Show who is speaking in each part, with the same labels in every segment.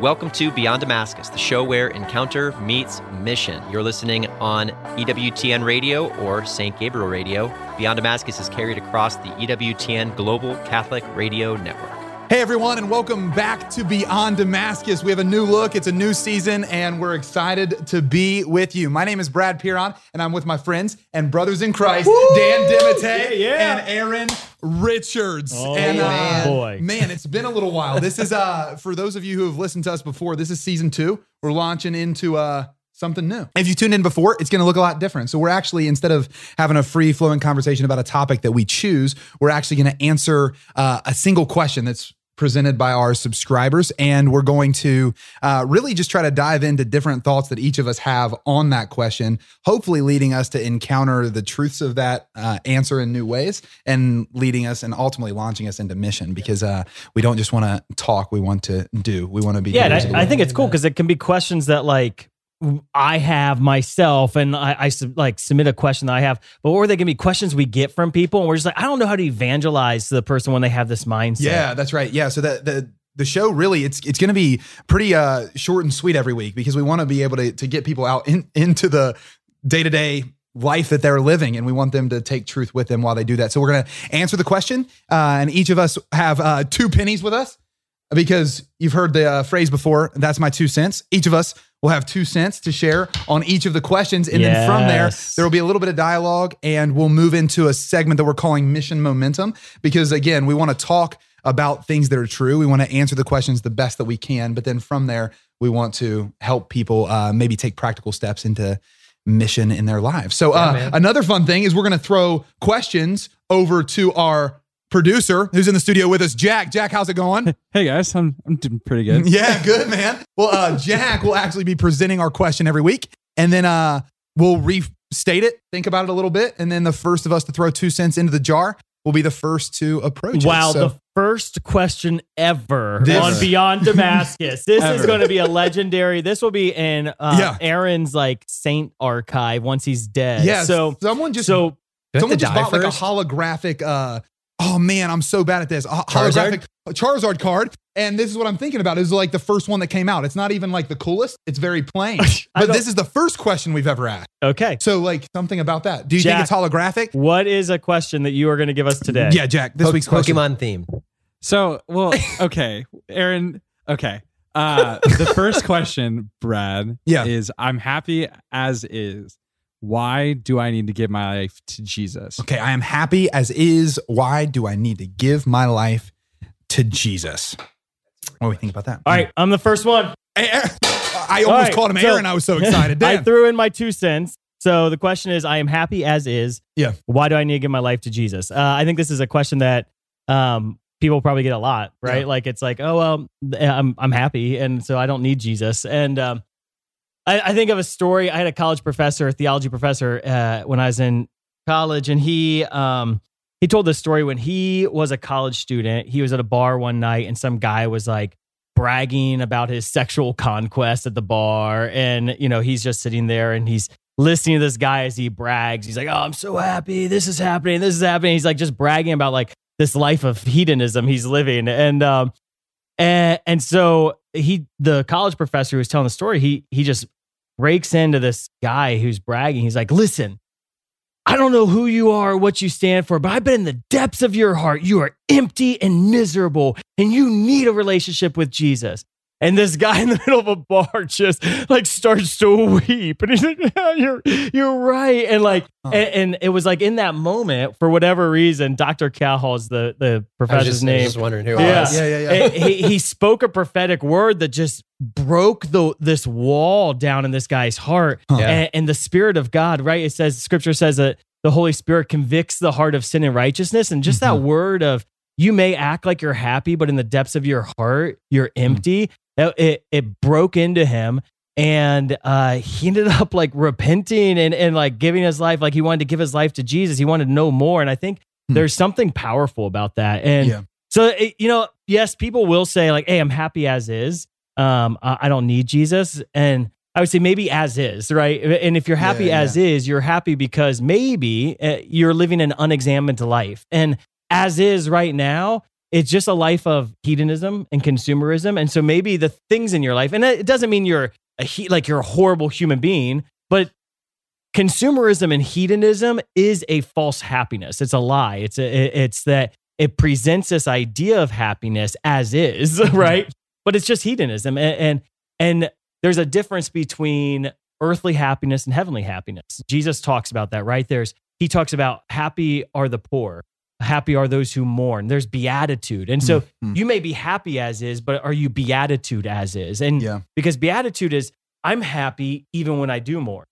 Speaker 1: Welcome to Beyond Damascus, the show where encounter meets mission. You're listening on EWTN Radio or St. Gabriel Radio. Beyond Damascus is carried across the EWTN Global Catholic Radio Network.
Speaker 2: Hey everyone, and welcome back to Beyond Damascus. We have a new look, it's a new season, and we're excited to be with you. My name is Brad Piron, and I'm with my friends and brothers in Christ,
Speaker 3: Woo!
Speaker 2: Dan Dimite
Speaker 3: Yeah, yeah.
Speaker 2: and Aaron Richards.
Speaker 3: Oh,
Speaker 2: and
Speaker 3: man. boy.
Speaker 2: man, it's been a little while. This is uh for those of you who have listened to us before, this is season two. We're launching into uh something new. If you tuned in before, it's going to look a lot different. So we're actually instead of having a free flowing conversation about a topic that we choose, we're actually going to answer uh, a single question that's presented by our subscribers and we're going to uh, really just try to dive into different thoughts that each of us have on that question hopefully leading us to encounter the truths of that uh, answer in new ways and leading us and ultimately launching us into mission because uh, we don't just want to talk we want to do we want to be
Speaker 3: Yeah, and
Speaker 2: doers of the
Speaker 3: I, I think it's cool because it can be questions that like I have myself, and I, I like submit a question that I have, but or they can be questions we get from people, and we're just like, I don't know how to evangelize to the person when they have this mindset.
Speaker 2: Yeah, that's right. Yeah, so the the the show really it's it's going to be pretty uh short and sweet every week because we want to be able to to get people out in, into the day-to-day life that they're living and we want them to take truth with them while they do that. So we're going to answer the question uh and each of us have uh two pennies with us because you've heard the uh, phrase before, that's my two cents. Each of us will have two cents to share on each of the questions. And then from there, there will be a little bit of dialogue and we'll move into a segment that we're calling Mission Momentum because, again, we want to talk about things that are true. We want to answer the questions the best that we can. But then from there, we want to help people uh, maybe take practical steps into mission in their lives. So, uh, another fun thing is we're going to throw questions over to our producer who's in the studio with us, Jack. Jack, how's it going?
Speaker 4: Hey guys, I'm I'm doing pretty good.
Speaker 2: yeah, good, man. Well, uh, Jack will actually be presenting our question every week, and then uh, we'll restate it, think about it a little bit, and then the first of us to throw two cents into the jar will be the first to approach. it.
Speaker 3: Wow,
Speaker 2: So-
Speaker 3: the first question ever
Speaker 2: This-
Speaker 3: on Beyond Damascus. This is going to be a legendary. This will be in uh,
Speaker 2: Yeah.
Speaker 3: Aaron's like saint archive once he's dead.
Speaker 2: yeah.
Speaker 3: So
Speaker 2: someone just
Speaker 3: so
Speaker 2: someone just
Speaker 1: die
Speaker 2: bought like a holographic. Uh, oh man, I'm so bad at this. A holographic Charizard card. And this is what I'm thinking about. Is like the first one that came out. It's not even like the coolest. It's very plain. But this is the first question we've ever asked.
Speaker 3: okay.
Speaker 2: So like something about that. Do you
Speaker 3: Jack.
Speaker 2: think it's holographic?
Speaker 3: What is a question that you are going to give us today?
Speaker 2: Yeah, Jack. This
Speaker 1: Po-
Speaker 2: week's question.
Speaker 1: Pokemon theme.
Speaker 4: So, well, okay, Aaron. Okay. Uh, the first question, Brad,
Speaker 2: Yeah.
Speaker 4: is I'm happy as is. Why do I need to give my life to Jesus?
Speaker 2: Okay, I am happy as is. Why do I need to give my life to Jesus? What do we think about that?
Speaker 3: All right, I'm the first one.
Speaker 2: Hey, I almost
Speaker 3: All right,
Speaker 2: called him
Speaker 3: so-
Speaker 2: Aaron. I was so excited.
Speaker 3: I threw in my two cents. So the question is, I am happy as is.
Speaker 2: Yeah.
Speaker 3: Why do I need to give my life to Jesus? Uh, I think this is a question that um, people probably get a lot, right?
Speaker 2: Yeah.
Speaker 3: Like it's like, oh well, I'm I'm happy, and so I don't need Jesus. And um, I, I think of a story. I had a college professor, a theology professor, uh, when I was in college, and he um, he told this story when he was a college student. He was at a bar one night, and some guy was like bragging about his sexual conquest at the bar, and you know he's just sitting there and he's listening to this guy as he brags. He's like, "Oh, I'm so happy. This is happening. This is happening." He's like just bragging about like this life of hedonism he's living, and um, and and so he, the college professor who was telling the story, he he just breaks into this guy who's bragging. He's like, "Listen." I don't know who you are or what you stand for, but I bet in the depths of your heart, you are empty and miserable and you need a relationship with Jesus. And this guy in the middle of a bar just like starts to weep. And he's like, yeah, you're, you're right. And like,
Speaker 2: Huh.
Speaker 3: and, and it was like in that moment, for whatever reason, Dr. Cowhall is the, the
Speaker 1: I was
Speaker 3: professor's
Speaker 1: just, I was just wondering who it
Speaker 3: Yeah.
Speaker 1: was.
Speaker 2: yeah, yeah, yeah.
Speaker 3: He, he spoke a prophetic word that just broke the this wall down in this guy's heart
Speaker 2: Huh.
Speaker 1: Yeah.
Speaker 3: and, and the spirit of god right it says scripture says that the holy spirit convicts the heart of sin and righteousness and just that
Speaker 2: Mhm.
Speaker 3: word of you may act like you're happy but in the depths of your heart you're empty it, it, it broke into him and uh, he ended up like repenting and, and like giving his life like he wanted to give his life to jesus he wanted to know more and i think
Speaker 2: Hmm.
Speaker 3: there's something powerful about that and
Speaker 2: Yeah.
Speaker 3: so it- you know yes people will say like hey i'm happy as is um i, don't need jesus and i would say maybe as is right and if you're happy
Speaker 2: Yeah,
Speaker 3: as is you're happy because maybe uh, you're living an unexamined life and as is right now it's just a life of hedonism and consumerism. And so maybe the things in your life, and it doesn't mean you're a he, like you're a horrible human being, but consumerism and hedonism is a false happiness. It's a lie. It's a, it's that it presents this idea of happiness as is, mm-hmm. right? but it's just hedonism, and, and and there's a difference between earthly happiness and heavenly happiness. Jesus talks about that, right? There's he talks about happy are the poor happy are those who mourn. There's beatitude. And so
Speaker 2: Mhm.
Speaker 3: you may be happy as is, but are you beatitude as is? And
Speaker 2: Yeah.
Speaker 3: because beatitude is I'm happy even when I do more.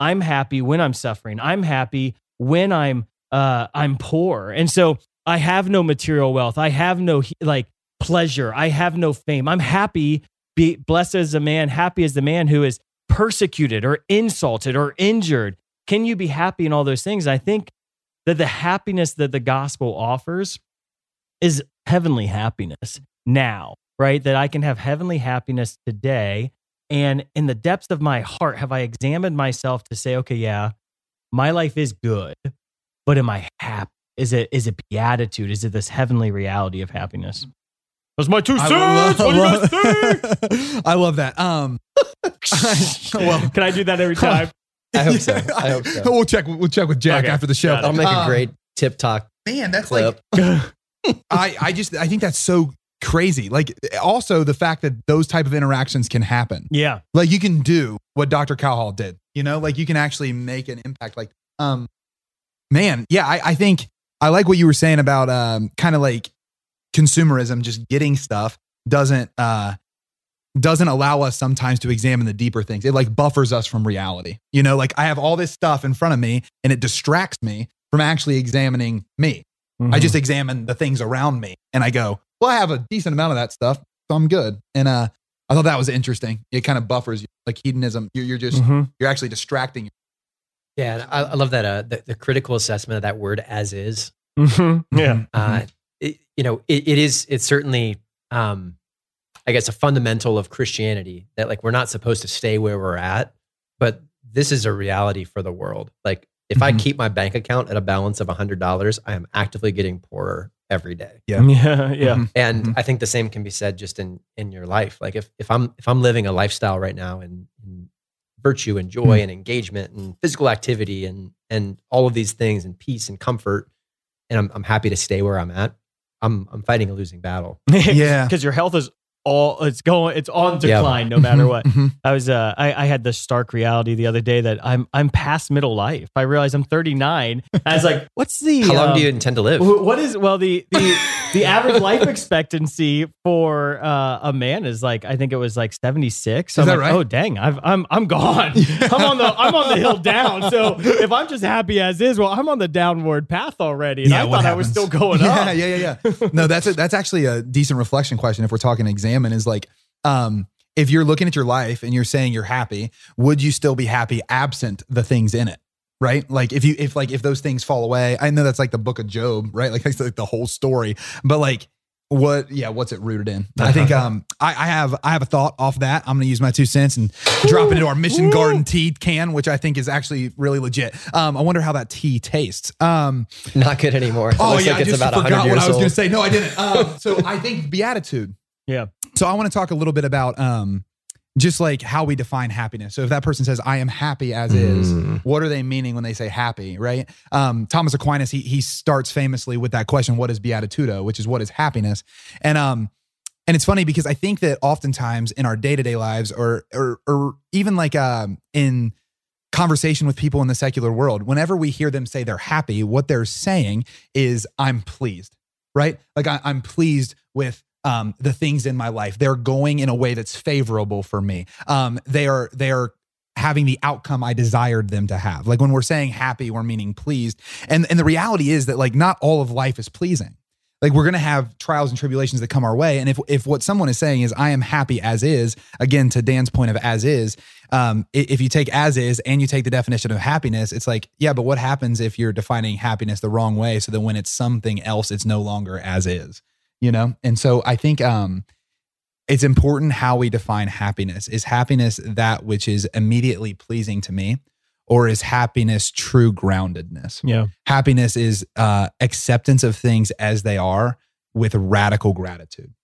Speaker 3: I'm happy when I'm suffering. I'm happy when I'm uh I'm poor. And so I have no material wealth. I have no like pleasure. I have no fame. I'm happy be blessed as a man, happy as the man who is persecuted or insulted or injured. Can you be happy in all those things? I think that the happiness that the gospel offers is heavenly happiness now, right? That I can have heavenly happiness today. And in the depths of my heart, have I examined myself to say, okay, yeah, my life is good, but am I happy? Is it is it beatitude? Is it this heavenly reality of happiness? That's my two
Speaker 2: I love-
Speaker 3: What do you guys think?
Speaker 2: I love that. Um, well,
Speaker 3: Can I do that every time?
Speaker 1: I hope so. I hope so.
Speaker 2: we'll check. We'll check with Jack
Speaker 3: Okay.
Speaker 2: after the show.
Speaker 3: Got it.
Speaker 1: I'll make a
Speaker 2: Um,
Speaker 1: great tip talk
Speaker 2: man. That's
Speaker 1: clip.
Speaker 2: like I. I just. I think that's so crazy. Like also the fact that those type of interactions can happen.
Speaker 3: yeah.
Speaker 2: Like you can do what Dr. Cowhall did. You know, like you can actually make an impact. Like, um, man, yeah. I, I think I like what you were saying about um, kind of like consumerism, just getting stuff doesn't uh doesn't allow us sometimes to examine the deeper things. It like buffers us from reality. You know, like I have all this stuff in front of me and it distracts me from actually examining me.
Speaker 3: Mm-hmm.
Speaker 2: I just examine the things around me and I go, well, I have a decent amount of that stuff, so I'm good. And uh, I thought that was interesting. It kind of buffers you, like hedonism. You're, you're just
Speaker 3: Mhm.
Speaker 2: you're actually distracting.
Speaker 5: Yeah, and I, I love that uh, the, the critical assessment of that word as is.
Speaker 3: Mhm. Yeah.
Speaker 5: Uh, it, you know, it, it is. It's certainly, um, I guess, a fundamental of Christianity that like we're not supposed to stay where we're at, but this is a reality for the world. Like if I
Speaker 2: Mhm.
Speaker 5: keep my bank account at a balance of hundred dollars, I am actively getting poorer every day.
Speaker 2: Yeah.
Speaker 3: Yeah. Yeah.
Speaker 2: Mhm.
Speaker 5: And
Speaker 2: Mhm.
Speaker 5: I think the same can be said just in in your life. Like if if I'm if I'm living a lifestyle right now in, in virtue and joy
Speaker 2: Mm.
Speaker 5: and engagement and physical activity and and all of these things and peace and comfort, and I'm I'm happy to stay where I'm at. I'm I'm fighting a losing battle.
Speaker 2: Yeah.
Speaker 3: Because your health is all it's going it's on
Speaker 5: Yeah.
Speaker 3: decline no matter what.
Speaker 2: Mhm.
Speaker 3: I was uh I, I had the stark reality the other day that I'm I'm past middle life. I realized I'm 39. I was like, what's the
Speaker 5: How long
Speaker 3: um,
Speaker 5: do you intend to live?
Speaker 3: what is well the the the average life expectancy for uh, a man is like I think it was like 76. So
Speaker 2: Is
Speaker 3: I'm
Speaker 2: that
Speaker 3: like,
Speaker 2: right?
Speaker 3: oh dang, I've, I'm I'm gone. I'm on the I'm on the hill down. So if I'm just happy as is, well, I'm on the downward path already. And I
Speaker 2: what
Speaker 3: thought I was still going
Speaker 2: yeah,
Speaker 3: up.
Speaker 2: Yeah, yeah, yeah. No, that's a, that's actually a decent reflection question. If we're talking examine, is like, um, if you're looking at your life and you're saying you're happy, would you still be happy absent the things in it? Right? Like if you if like if those things fall away, I know that's like the book of Job, right? Like that's like the whole story. But like what yeah, what's it rooted in? I think um I, I have I have a thought off that. I'm gonna use my two cents and drop it into our Mission Garden tea can, which I think is actually really legit. Um, I wonder how that tea tastes. Um
Speaker 5: Not good anymore. It
Speaker 2: Oh yeah,
Speaker 5: like
Speaker 2: I
Speaker 5: it's
Speaker 2: just
Speaker 5: about 100
Speaker 2: forgot what I was gonna say. No, I didn't. Um, so I think beatitude.
Speaker 3: Yeah.
Speaker 2: So I want to talk a little bit about um, just like how we define happiness. So if that person says I am happy as is,
Speaker 5: Mm.
Speaker 2: what are they meaning when they say happy? Right? Um, Thomas Aquinas he he starts famously with that question: What is beatitudo? Which is what is happiness? And um, and it's funny because I think that oftentimes in our day to day lives, or or or even like um in conversation with people in the secular world, whenever we hear them say they're happy, what they're saying is, I'm pleased, right? Like I, I'm pleased with um, the things in my life. They're going in a way that's favorable for me. Um, they are, they are having the outcome I desired them to have. Like when we're saying happy, we're meaning pleased. And, and the reality is that like not all of life is pleasing like we're to have trials and tribulations that come our way and if if what someone is saying is i am happy as is again to dan's point of as is um if you take as is and you take the definition of happiness it's like yeah but what happens if you're defining happiness the wrong way so that when it's something else it's no longer as is you know and so i think um it's important how we define happiness is happiness that which is immediately pleasing to me or is happiness true groundedness
Speaker 3: Yeah.
Speaker 2: happiness is uh, acceptance of things as they are with radical gratitude,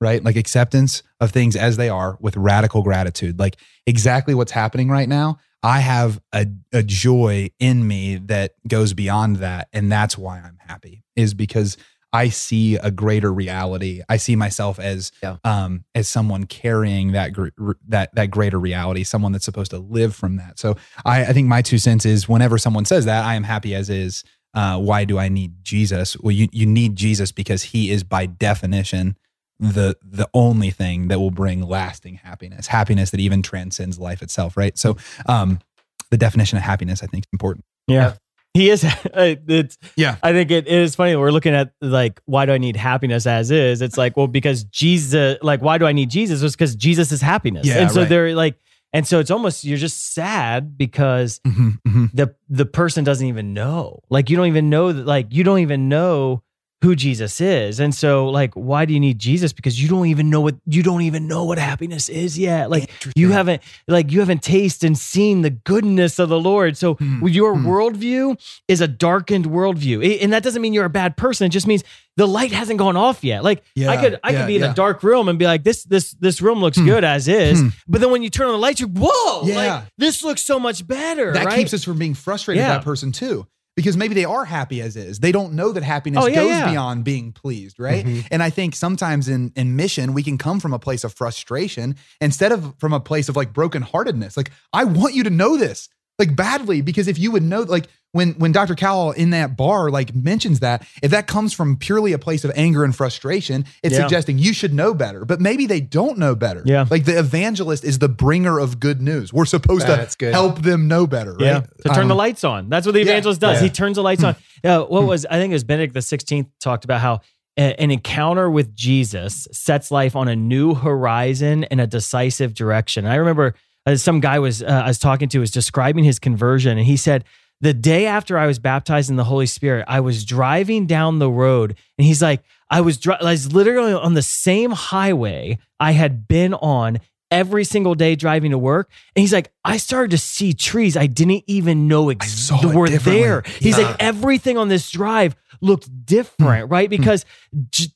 Speaker 2: right? Like acceptance of things as they are with radical gratitude. Like exactly what's happening right now. I have a, a joy in me that goes beyond that. And that's why I'm happy, is because I see a greater reality. I see myself as
Speaker 5: Yeah.
Speaker 2: um, as someone carrying that gr- that that greater reality, someone that's supposed to live from that. So I, I think my two cents is whenever someone says that, I am happy as is. Uh, why do I need Jesus? Well, you you need Jesus because He is by definition the the only thing that will bring lasting happiness, happiness that even transcends life itself. Right. So um, the definition of happiness, I think, is important.
Speaker 3: Yeah. He is. It's.
Speaker 2: Yeah.
Speaker 3: I think it, it is funny. We're looking at like, why do I need happiness as is? It's like, well, because Jesus. Like, why do I need Jesus? It's because Jesus is happiness.
Speaker 2: Yeah,
Speaker 3: and so
Speaker 2: right.
Speaker 3: they're like, and so it's almost you're just sad because
Speaker 2: Mhm, mhm.
Speaker 3: the the person doesn't even know. Like, you don't even know that. Like, you don't even know who Jesus is. And so, like, why do you need Jesus? Because you don't even know what you don't even know what happiness is yet. Like, you haven't like you haven't tasted and seen the goodness of the Lord. So
Speaker 2: Hmm,
Speaker 3: your
Speaker 2: hmm.
Speaker 3: worldview is a darkened worldview, and that doesn't mean you're a bad person. It just means the light hasn't gone off yet. Like I could I
Speaker 2: yeah,
Speaker 3: could be in
Speaker 2: yeah.
Speaker 3: a dark room and be like this this this room looks
Speaker 2: Hmm.
Speaker 3: good as is,
Speaker 2: Hmm.
Speaker 3: but then when you turn on the lights, you're whoa,
Speaker 2: Yeah.
Speaker 3: like this looks so much better.
Speaker 2: that
Speaker 3: right?
Speaker 2: keeps us from being frustrated with
Speaker 3: Yeah.
Speaker 2: that person too because maybe they are happy as is they don't know that happiness
Speaker 3: Oh, yeah,
Speaker 2: goes
Speaker 3: yeah.
Speaker 2: beyond being pleased right
Speaker 5: Mhm.
Speaker 2: and i think sometimes in in mission we can come from a place of frustration instead of from a place of like brokenheartedness like i want you to know this like badly because if you would know like when when dr cowell in that bar like mentions that if that comes from purely a place of anger and frustration it's
Speaker 3: Yeah.
Speaker 2: suggesting you should know better but maybe they don't know better
Speaker 3: Yeah.
Speaker 2: like the evangelist is the bringer of good news we're supposed
Speaker 5: That's
Speaker 2: to
Speaker 5: good.
Speaker 2: help them know better right
Speaker 3: Yeah, to turn the
Speaker 2: Um,
Speaker 3: lights on. That's what the
Speaker 2: yeah,
Speaker 3: evangelist does.
Speaker 5: yeah.
Speaker 3: He turns the lights on. Uh, what was I think it was Benedict the Sixteenth talked about how an encounter with Jesus sets life on a new horizon and a decisive direction. I remember uh, some guy was uh, I was talking to was describing his conversion, and he said. The day after I was baptized in the Holy Spirit, I was driving down the road, and he's like, I was, dri- I was literally on the same highway I had been on every single day driving to work. And he's like, I started to see trees I didn't even know ex- were there. He's
Speaker 2: Yeah.
Speaker 3: like, everything on this drive looked different, right? Because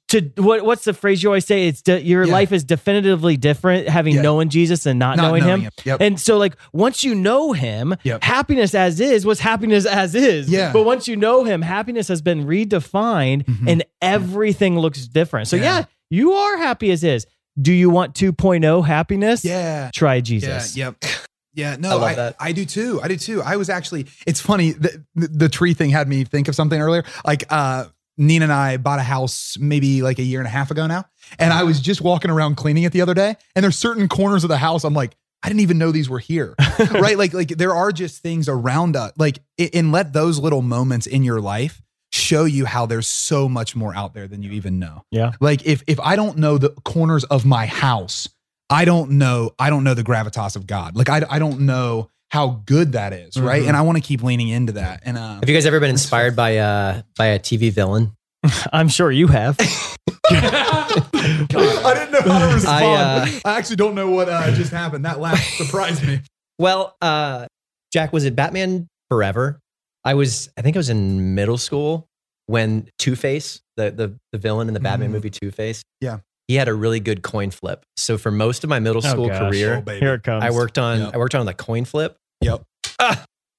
Speaker 3: to what what's the phrase you always say? It's de- your
Speaker 2: Yeah.
Speaker 3: life is definitively different having
Speaker 2: Yeah.
Speaker 3: known Jesus and not,
Speaker 2: Not
Speaker 3: knowing,
Speaker 2: knowing
Speaker 3: him.
Speaker 2: him. Yep.
Speaker 3: And so, like, once you know him,
Speaker 2: Yep.
Speaker 3: happiness as is was happiness as is.
Speaker 2: Yeah.
Speaker 3: But once you know him, happiness has been redefined
Speaker 2: Mhm.
Speaker 3: and everything looks different. So,
Speaker 2: Yeah.
Speaker 3: yeah, you are happy as is. Do you want 2.0 happiness?
Speaker 2: Yeah.
Speaker 3: Try Jesus.
Speaker 2: Yeah. Yep. Yeah.
Speaker 5: I
Speaker 2: No,
Speaker 5: love
Speaker 2: I,
Speaker 5: that.
Speaker 2: I do too. I do too. I was actually, it's funny. The, the, the tree thing had me think of something earlier. Like, uh, Nina and I bought a house maybe like a year and a half ago now. And I was just walking around cleaning it the other day. And there's certain corners of the house I'm like, I didn't even know these were here. right? Like, like there are just things around us. Like, and let those little moments in your life show you how there's so much more out there than you even know.
Speaker 3: Yeah.
Speaker 2: Like if if I don't know the corners of my house, I don't know I don't know the gravitas of God. Like I I don't know how good that is, right?
Speaker 3: Mhm.
Speaker 2: And I want to keep leaning into that. And uh
Speaker 5: Have you guys ever been inspired by uh by a TV villain?
Speaker 3: I'm sure you have.
Speaker 2: I didn't know how to respond.
Speaker 5: I,
Speaker 2: I,
Speaker 5: uh,
Speaker 2: actually don't know what uh, just happened. That laugh surprised me.
Speaker 5: Well, uh Jack, was it Batman Forever? I was I think I was in middle school when Two Face, the, the the villain in the Batman
Speaker 2: Mhm.
Speaker 5: movie Two Face.
Speaker 2: Yeah.
Speaker 5: He had a really good coin flip. So for most of my middle
Speaker 3: Oh,
Speaker 5: school
Speaker 3: gosh.
Speaker 5: career,
Speaker 2: Oh.
Speaker 3: Here it comes.
Speaker 5: I worked on
Speaker 2: Yep.
Speaker 5: I worked on the coin flip.
Speaker 2: Yep.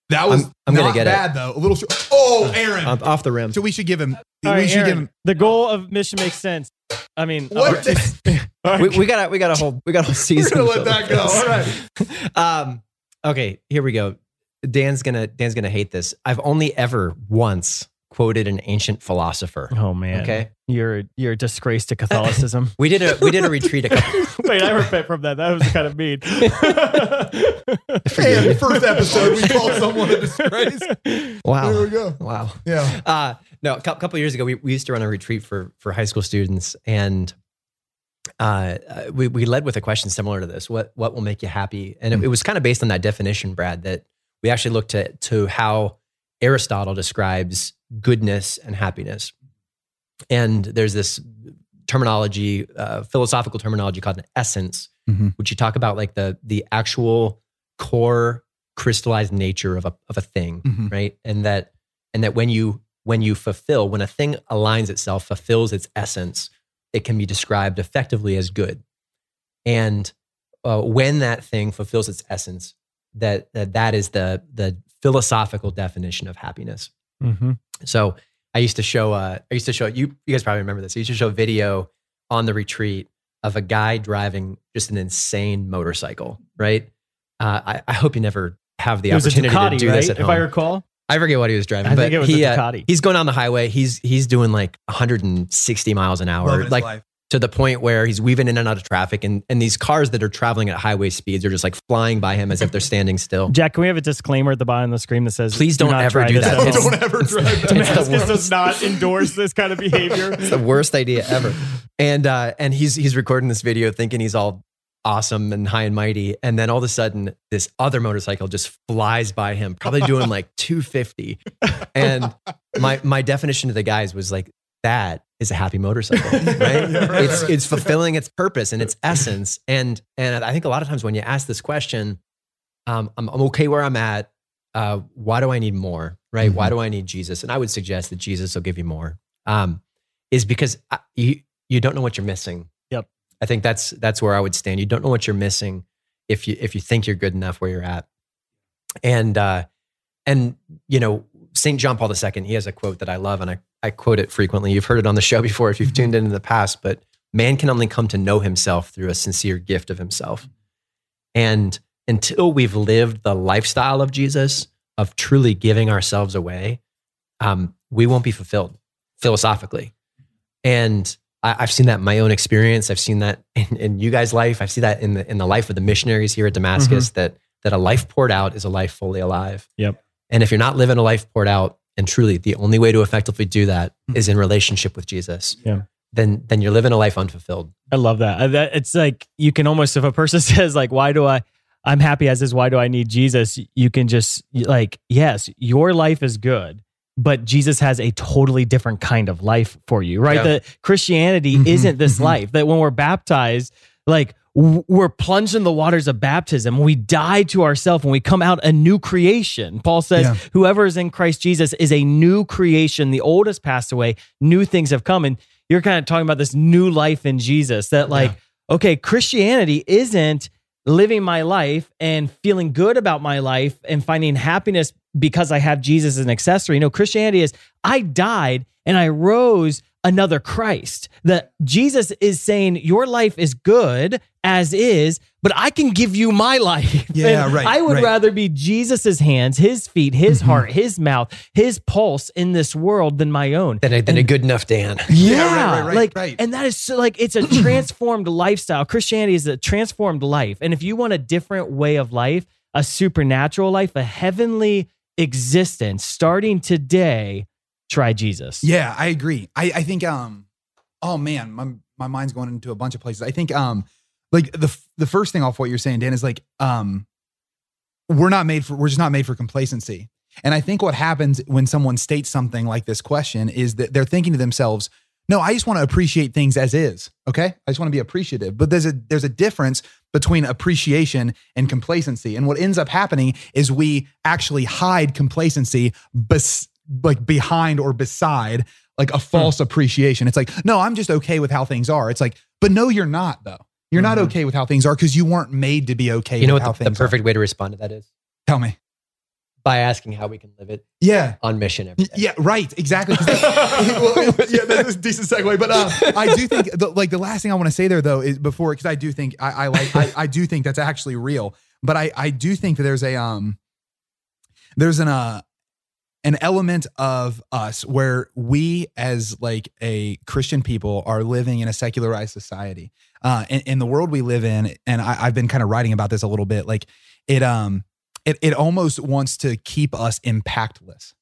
Speaker 2: That was
Speaker 5: I'm- I'm gonna
Speaker 2: not
Speaker 5: get it.
Speaker 2: bad though. A little. Sh- oh, Aaron.
Speaker 5: Um, off the rim.
Speaker 2: so we should give him.
Speaker 3: All
Speaker 2: we
Speaker 3: right,
Speaker 2: should
Speaker 3: Aaron,
Speaker 2: give him.
Speaker 3: the goal of mission makes sense. I mean,
Speaker 2: What?
Speaker 3: uh,
Speaker 2: the-
Speaker 3: all right.
Speaker 5: we, we got a we got a whole we got a whole
Speaker 2: We're
Speaker 5: season.
Speaker 2: gonna let that go. All right.
Speaker 5: Um, okay, here we go. Dan's gonna Dan's gonna hate this. I've only ever once quoted an ancient philosopher.
Speaker 3: oh man,
Speaker 5: Okay,
Speaker 3: you're you're a disgrace to Catholicism.
Speaker 5: we did a we did a retreat a couple.
Speaker 3: Wait, I repent from that. That was kind of mean.
Speaker 2: And first episode, we called someone a disgrace.
Speaker 5: Wow.
Speaker 2: There we go.
Speaker 5: wow.
Speaker 2: Yeah.
Speaker 5: Uh, no, a cou- couple years ago, we, we used to run a retreat for for high school students, and uh, uh, we we led with a question similar to this: what what will make you happy? And it, it was kind of based on that definition, Brad. That we actually looked at to how Aristotle describes goodness and happiness. And there's this terminology, uh, philosophical terminology called an essence,
Speaker 2: Mhm.
Speaker 5: which you talk about like the the actual core crystallized nature of a of a thing
Speaker 2: Mhm.
Speaker 5: right and that and that when you when you fulfill, when a thing aligns itself, fulfills its essence, it can be described effectively as good. And uh, when that thing fulfills its essence, that, that that is the the philosophical definition of happiness.
Speaker 3: Mm-hmm.
Speaker 5: So I used to show, uh, I used to show you, you guys probably remember this. I used to show a video on the retreat of a guy driving just an insane motorcycle, right? Uh, I, I hope you never have the
Speaker 3: It
Speaker 5: opportunity
Speaker 3: Ducati,
Speaker 5: to do
Speaker 3: right?
Speaker 5: this at
Speaker 3: if
Speaker 5: home.
Speaker 3: I recall.
Speaker 5: I forget what he was driving,
Speaker 3: I
Speaker 5: but
Speaker 3: think it was
Speaker 5: he,
Speaker 3: a
Speaker 5: uh, he's going on the highway. He's he's doing like 160 miles an hour, like
Speaker 2: life.
Speaker 5: To the point where he's weaving in and out of traffic, and and these cars that are traveling at highway speeds are just like flying by him as if they're standing still.
Speaker 3: Jack, can we have a disclaimer at the bottom of the screen that says,
Speaker 5: Please don't
Speaker 3: not
Speaker 5: ever do that.
Speaker 3: at
Speaker 5: It's-
Speaker 3: home."
Speaker 2: Don't ever drive that.
Speaker 3: Damascus does not endorse this kind of behavior.
Speaker 5: It's the worst idea ever. And uh, and he's he's recording this video thinking he's all awesome and high and mighty, and then all of a sudden this other motorcycle just flies by him, probably doing like 250. And my my definition to the guys was like that is a happy motorcycle, right?
Speaker 2: Yeah, right,
Speaker 5: it's
Speaker 2: right.
Speaker 5: it's fulfilling its purpose and its essence. And and I think a lot of times when you ask this question, um, I'm, I'm okay where I'm at. Uh, why do I need more? Right? Why do I need Jesus? And I would suggest that Jesus will give you more. Um, is because I- you you don't know what you're missing.
Speaker 3: Yep.
Speaker 5: I think that's that's where I would stand. You don't know what you're missing if you if you think you're good enough where you're at. And uh, and you know Saint John Paul II, he has a quote that I love, and I I quote it frequently. You've heard it on the show before if you've tuned in in the past, but man can only come to know himself through a sincere gift of himself. And until we've lived the lifestyle of Jesus, of truly giving ourselves away, um, we won't be fulfilled philosophically. And I, I've seen that in my own experience. I've seen that in, in you guys' life. I've seen that in the in the life of the missionaries here at Damascus. That that a life poured out is a life fully alive.
Speaker 3: Yep.
Speaker 5: And if you're not living a life poured out, and truly the only way to effectively do that is in relationship with Jesus.
Speaker 3: Yeah.
Speaker 5: Then then you're living a life unfulfilled.
Speaker 3: I love that. It's like you can almost, if a person says like, "Why do I?" I'm happy as is. Why do I need Jesus? You can just like, yes, your life is good, but Jesus has a totally different kind of life for you, right?
Speaker 5: Yeah.
Speaker 3: That Christianity
Speaker 2: Mhm,
Speaker 3: isn't this
Speaker 2: mhm.
Speaker 3: life. That when we're baptized, like we're plunged in the waters of baptism. We die to ourselves and we come out a new creation. Paul says,
Speaker 2: Yeah.
Speaker 3: whoever is in Christ Jesus is a new creation. The old has passed away, new things have come. And you're kind of talking about this new life in Jesus that, like, okay, Christianity isn't living my life and feeling good about my life and finding happiness because I have Jesus as an accessory. No, Christianity is I died and I rose another Christ. That Jesus is saying your life is good as is, but I can give you my life.
Speaker 2: Yeah,
Speaker 3: And
Speaker 2: right,
Speaker 3: I would
Speaker 2: right.
Speaker 3: rather be Jesus's hands, his feet, his
Speaker 2: Mhm.
Speaker 3: heart, his mouth, his pulse in this world than my own.
Speaker 5: Than a, then a good enough Dan.
Speaker 2: Yeah, right, right, right,
Speaker 3: like,
Speaker 2: right.
Speaker 3: and that is so like it's a transformed lifestyle. Christianity is a transformed life, and if you want a different way of life, a supernatural life, a heavenly existence, starting today, try Jesus.
Speaker 2: Yeah, I agree. I, I think um oh man, my my mind's going into a bunch of places. I think um like the the first thing off what you're saying, Dan, is like um we're not made for we're just not made for complacency. And I think what happens when someone states something like this question is that they're thinking to themselves, no, I just want to appreciate things as is. Okay. I just want to be appreciative. But there's a there's a difference between appreciation and complacency. And what ends up happening is we actually hide complacency bes- like behind or beside like a false appreciation. It's like, no, I'm just okay with how things are. It's like, but no, you're not though. You're not
Speaker 5: Mhm.
Speaker 2: okay with how things are because you weren't made to be okay
Speaker 5: You know what the, the perfect way to respond to that is?
Speaker 2: Tell me.
Speaker 5: By asking how we can live it
Speaker 2: Yeah.
Speaker 5: on mission every day.
Speaker 2: Yeah, right. exactly. well, yeah, that's a decent segue. But uh, I do think, the, like, the last thing I want to say there, though, is before, because I do think, I, I like, I, I do think that's actually real. But I, I do think that there's a, um, there's an, uh, an element of us where we, as like a Christian people, are living in a secularized society. Uh, in, in the world we live in, and I, I've been kind of writing about this a little bit. Like, it, um, it, it almost wants to keep us impactless.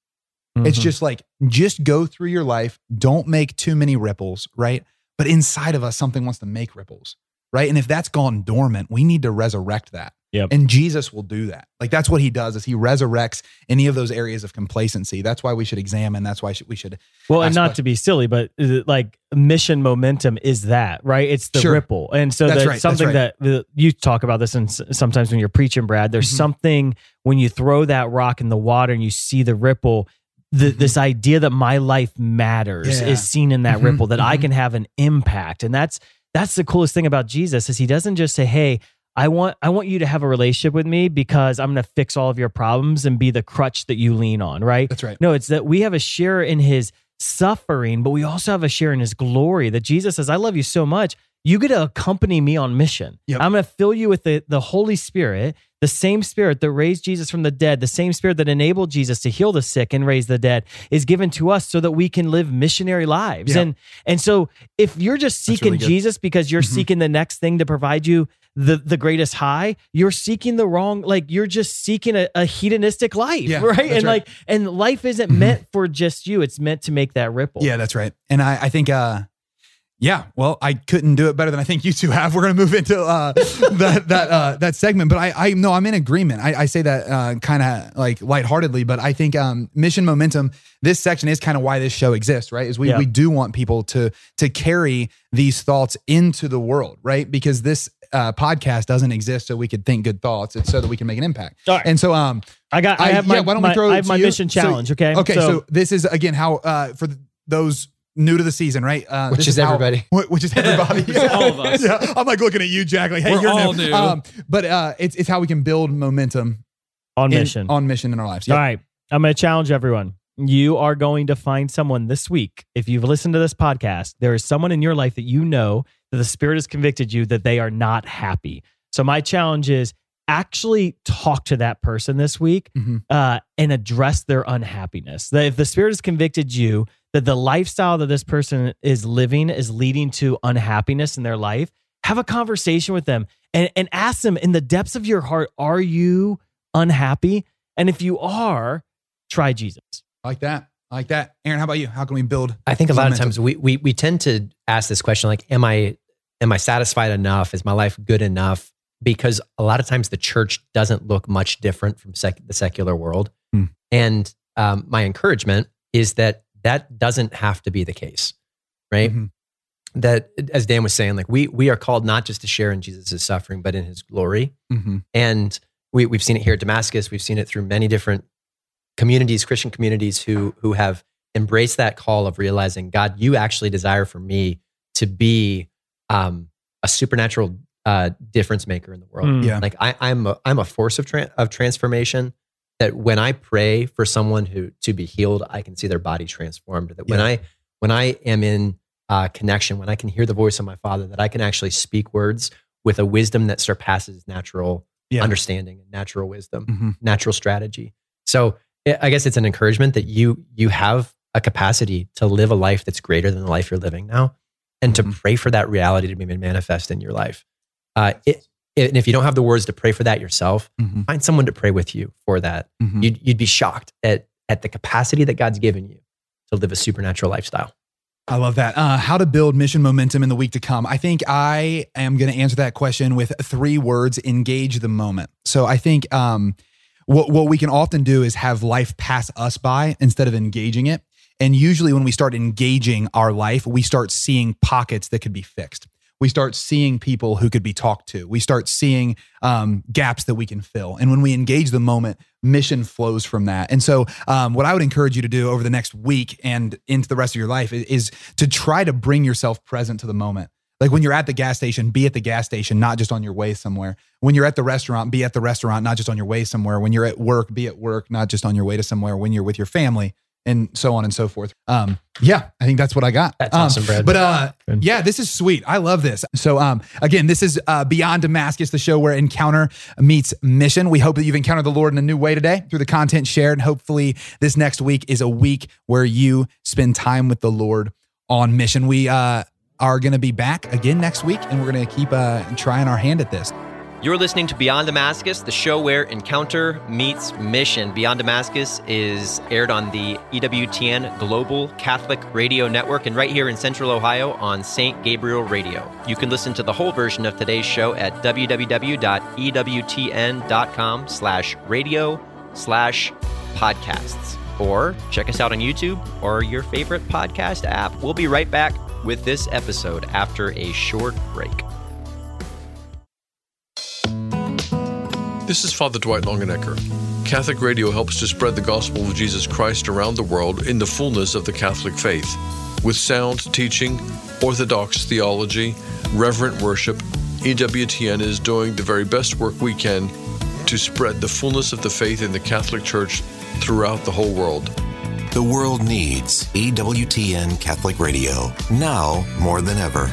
Speaker 2: It's
Speaker 3: Mhm.
Speaker 2: just like, just go through your life. Don't make too many ripples, right? But inside of us, something wants to make ripples, right? And if that's gone dormant, we need to resurrect that.
Speaker 3: Yep.
Speaker 2: And Jesus will do that. Like that's what he does is he resurrects any of those areas of complacency. That's why we should examine. That's why we should.
Speaker 3: Well, and not
Speaker 2: questions.
Speaker 3: to be silly, but uh, like mission momentum is that, right? It's the
Speaker 2: Sure.
Speaker 3: ripple. And so
Speaker 2: That's
Speaker 3: that's
Speaker 2: right, that's
Speaker 3: something
Speaker 2: right.
Speaker 3: that the, you talk about this and sometimes when you're preaching, Brad, there's
Speaker 2: Mhm.
Speaker 3: something when you throw that rock in the water and you see the ripple, the, this idea that my life matters
Speaker 2: Yeah.
Speaker 3: is seen in that
Speaker 2: Mhm,
Speaker 3: ripple that I
Speaker 2: mhm.
Speaker 3: can have an impact. And that's that's the coolest thing about Jesus is he doesn't just say, "Hey, I want I want you to have a relationship with me because I'm going to fix all of your problems and be the crutch that you lean on, right?"
Speaker 2: That's right.
Speaker 3: No, it's that we have a share in his suffering, but we also have a share in his glory. That Jesus says, I love you so much. You get to accompany me on mission.
Speaker 2: Yep.
Speaker 3: I'm going to fill you with the, the Holy Spirit, the same spirit that raised Jesus from the dead, the same spirit that enabled Jesus to heal the sick and raise the dead is given to us so that we can live missionary lives.
Speaker 2: Yeah.
Speaker 3: And and so if you're just seeking
Speaker 2: really.
Speaker 3: Jesus because you're
Speaker 2: Mhm.
Speaker 3: seeking the next thing to provide you the the greatest high, you're seeking the wrong like you're just seeking a, a hedonistic life,
Speaker 2: Yeah,
Speaker 3: right? And
Speaker 2: right.
Speaker 3: like and life isn't
Speaker 2: Mhm.
Speaker 3: meant for just you. It's meant to make that ripple.
Speaker 2: Yeah, that's right. And I, I think, uh, yeah, well, I couldn't do it better than I think you two have. We're gonna move into uh, that that uh, that segment, but I, I no, I'm in agreement. I, I say that uh, kind of like lightheartedly, but I think um, mission momentum. This section is kind of why this show exists, right? Is we
Speaker 3: Yeah.
Speaker 2: we do want people to to carry these thoughts into the world, right? Because this uh, podcast doesn't exist so we could think good thoughts. It's so that we can make an impact.
Speaker 3: All right.
Speaker 2: And so, um,
Speaker 3: I got. I,
Speaker 2: I-
Speaker 3: have my.
Speaker 2: yeah, why don't we
Speaker 3: my-
Speaker 2: throw it
Speaker 3: I have my
Speaker 2: you?
Speaker 3: mission
Speaker 2: So-
Speaker 3: challenge. okay.
Speaker 2: Okay, so, this is again how uh, for th- those new to the season, right? Uh,
Speaker 5: Which
Speaker 2: this
Speaker 5: is
Speaker 2: how-
Speaker 5: everybody.
Speaker 2: wh- which is everybody.
Speaker 4: All of us.
Speaker 2: Yeah, I'm like looking at you, Jack. Like, hey,
Speaker 4: We're
Speaker 2: you're
Speaker 4: all
Speaker 2: new.
Speaker 4: new.
Speaker 2: Um, but uh, it's it's how we can build momentum
Speaker 3: on
Speaker 2: in-
Speaker 3: mission.
Speaker 2: on mission in our lives.
Speaker 3: All
Speaker 2: Yep.
Speaker 3: right. I'm going to challenge everyone. You are going to find someone this week. If you've listened to this podcast, there is someone in your life that you know that the Spirit has convicted you that they are not happy. So, my challenge is actually talk to that person this week
Speaker 2: Mhm.
Speaker 3: uh, and address their unhappiness. That if the Spirit has convicted you that the lifestyle that this person is living is leading to unhappiness in their life, have a conversation with them and, and ask them in the depths of your heart, are you unhappy? And if you are, try Jesus.
Speaker 2: Like that. I like that. Aaron, how about you? How can we build?
Speaker 5: I think a lot of times we, we we tend to ask this question like, am I am I satisfied enough? Is my life good enough? Because a lot of times the church doesn't look much different from sec- the secular world.
Speaker 2: Hmm.
Speaker 5: And um, my encouragement is that that doesn't have to be the case, right?
Speaker 2: Mhm.
Speaker 5: That as Dan was saying, like we we are called not just to share in Jesus' suffering, but in His glory.
Speaker 2: Mhm.
Speaker 5: And we, we've seen it here at Damascus. We've seen it through many different communities, Christian communities who, who have embraced that call of realizing, God, you actually desire for me to be um, a supernatural uh, difference maker in the world.
Speaker 3: Mm.
Speaker 2: Yeah.
Speaker 5: Like I, I'm, a, I'm a force of, tran of transformation that when I pray for someone who to be healed, I can see their body transformed. That when
Speaker 2: Yeah.
Speaker 5: I, when I am in uh, connection, when I can hear the voice of my father, that I can actually speak words with a wisdom that surpasses natural
Speaker 2: Yeah.
Speaker 5: understanding and natural wisdom,
Speaker 2: Mhm.
Speaker 5: natural strategy. So I I guess it's an encouragement that you you have a capacity to live a life that's greater than the life you're living now, and to
Speaker 2: Mhm.
Speaker 5: pray for that reality to be made manifest in your life. Uh, it, and if you don't have the words to pray for that yourself,
Speaker 2: Mhm.
Speaker 5: find someone to pray with you for that.
Speaker 2: Mhm.
Speaker 5: You'd, you'd be shocked at at the capacity that God's given you to live a supernatural lifestyle.
Speaker 2: I love that. Uh, how to build mission momentum in the week to come. I think I am going to answer that question with three words: engage the moment. So I think um, what what we can often do is have life pass us by instead of engaging it. And usually, when we start engaging our life, we start seeing pockets that could be fixed. We start seeing people who could be talked to. We start seeing um, gaps that we can fill. And when we engage the moment, mission flows from that. And so, um, what I would encourage you to do over the next week and into the rest of your life is, is to try to bring yourself present to the moment. Like when you're at the gas station, be at the gas station, not just on your way somewhere. When you're at the restaurant, be at the restaurant, not just on your way somewhere. When you're at work, be at work, not just on your way to somewhere. When you're with your family, and so on and so forth. Um, yeah, I think that's what I got.
Speaker 5: That's
Speaker 2: Um,
Speaker 5: awesome, Brad.
Speaker 2: But uh,
Speaker 3: Good.
Speaker 2: yeah, this is sweet. I love this. So um, again, this is uh, Beyond Damascus, the show where encounter meets mission. We hope that you've encountered the Lord in a new way today through the content shared. And hopefully, this next week is a week where you spend time with the Lord on mission. We uh, are going to be back again next week, and we're going to keep uh, trying our hand at this.
Speaker 1: You're listening to Beyond Damascus, the show where encounter meets mission. Beyond Damascus is aired on the EWTN Global Catholic Radio Network and right here in Central Ohio on St. Gabriel Radio. You can listen to the whole version of today's show at www.ewtn.com slash radio slash podcasts. Or check us out on YouTube or your favorite podcast app. We'll be right back with this episode after a short break.
Speaker 6: This is Father Dwight Longenecker, Catholic Radio helps to spread the gospel of Jesus Christ around the world in the fullness of the Catholic faith, with sound teaching, orthodox theology, reverent worship. EWTN is doing the very best work we can to spread the fullness of the faith in the Catholic Church throughout the whole world.
Speaker 7: The world needs EWTN Catholic Radio now more than ever.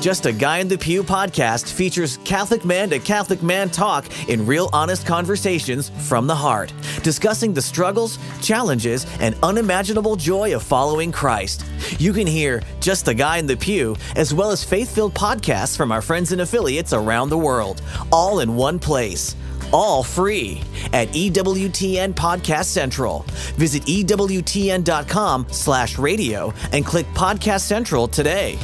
Speaker 8: Just a Guy in the Pew podcast features Catholic man to Catholic man talk in real honest conversations from the heart, discussing the struggles, challenges, and unimaginable joy of following Christ. You can hear Just a Guy in the Pew as well as faith filled podcasts from our friends and affiliates around the world, all in one place all free at EWTN Podcast Central. Visit EWTN.com slash radio and click Podcast Central today.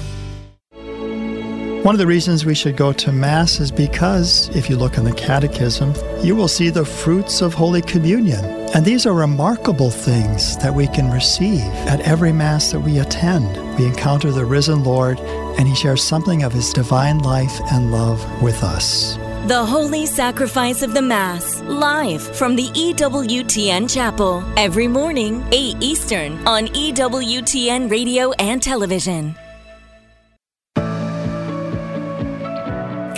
Speaker 9: One of the reasons we should go to Mass is because, if you look in the Catechism, you will see the fruits of Holy Communion. And these are remarkable things that we can receive at every Mass that we attend. We encounter the risen Lord, and He shares something of His divine life and love with us.
Speaker 10: The Holy Sacrifice of the Mass, live from the EWTN Chapel, every morning, 8 Eastern, on EWTN Radio and Television.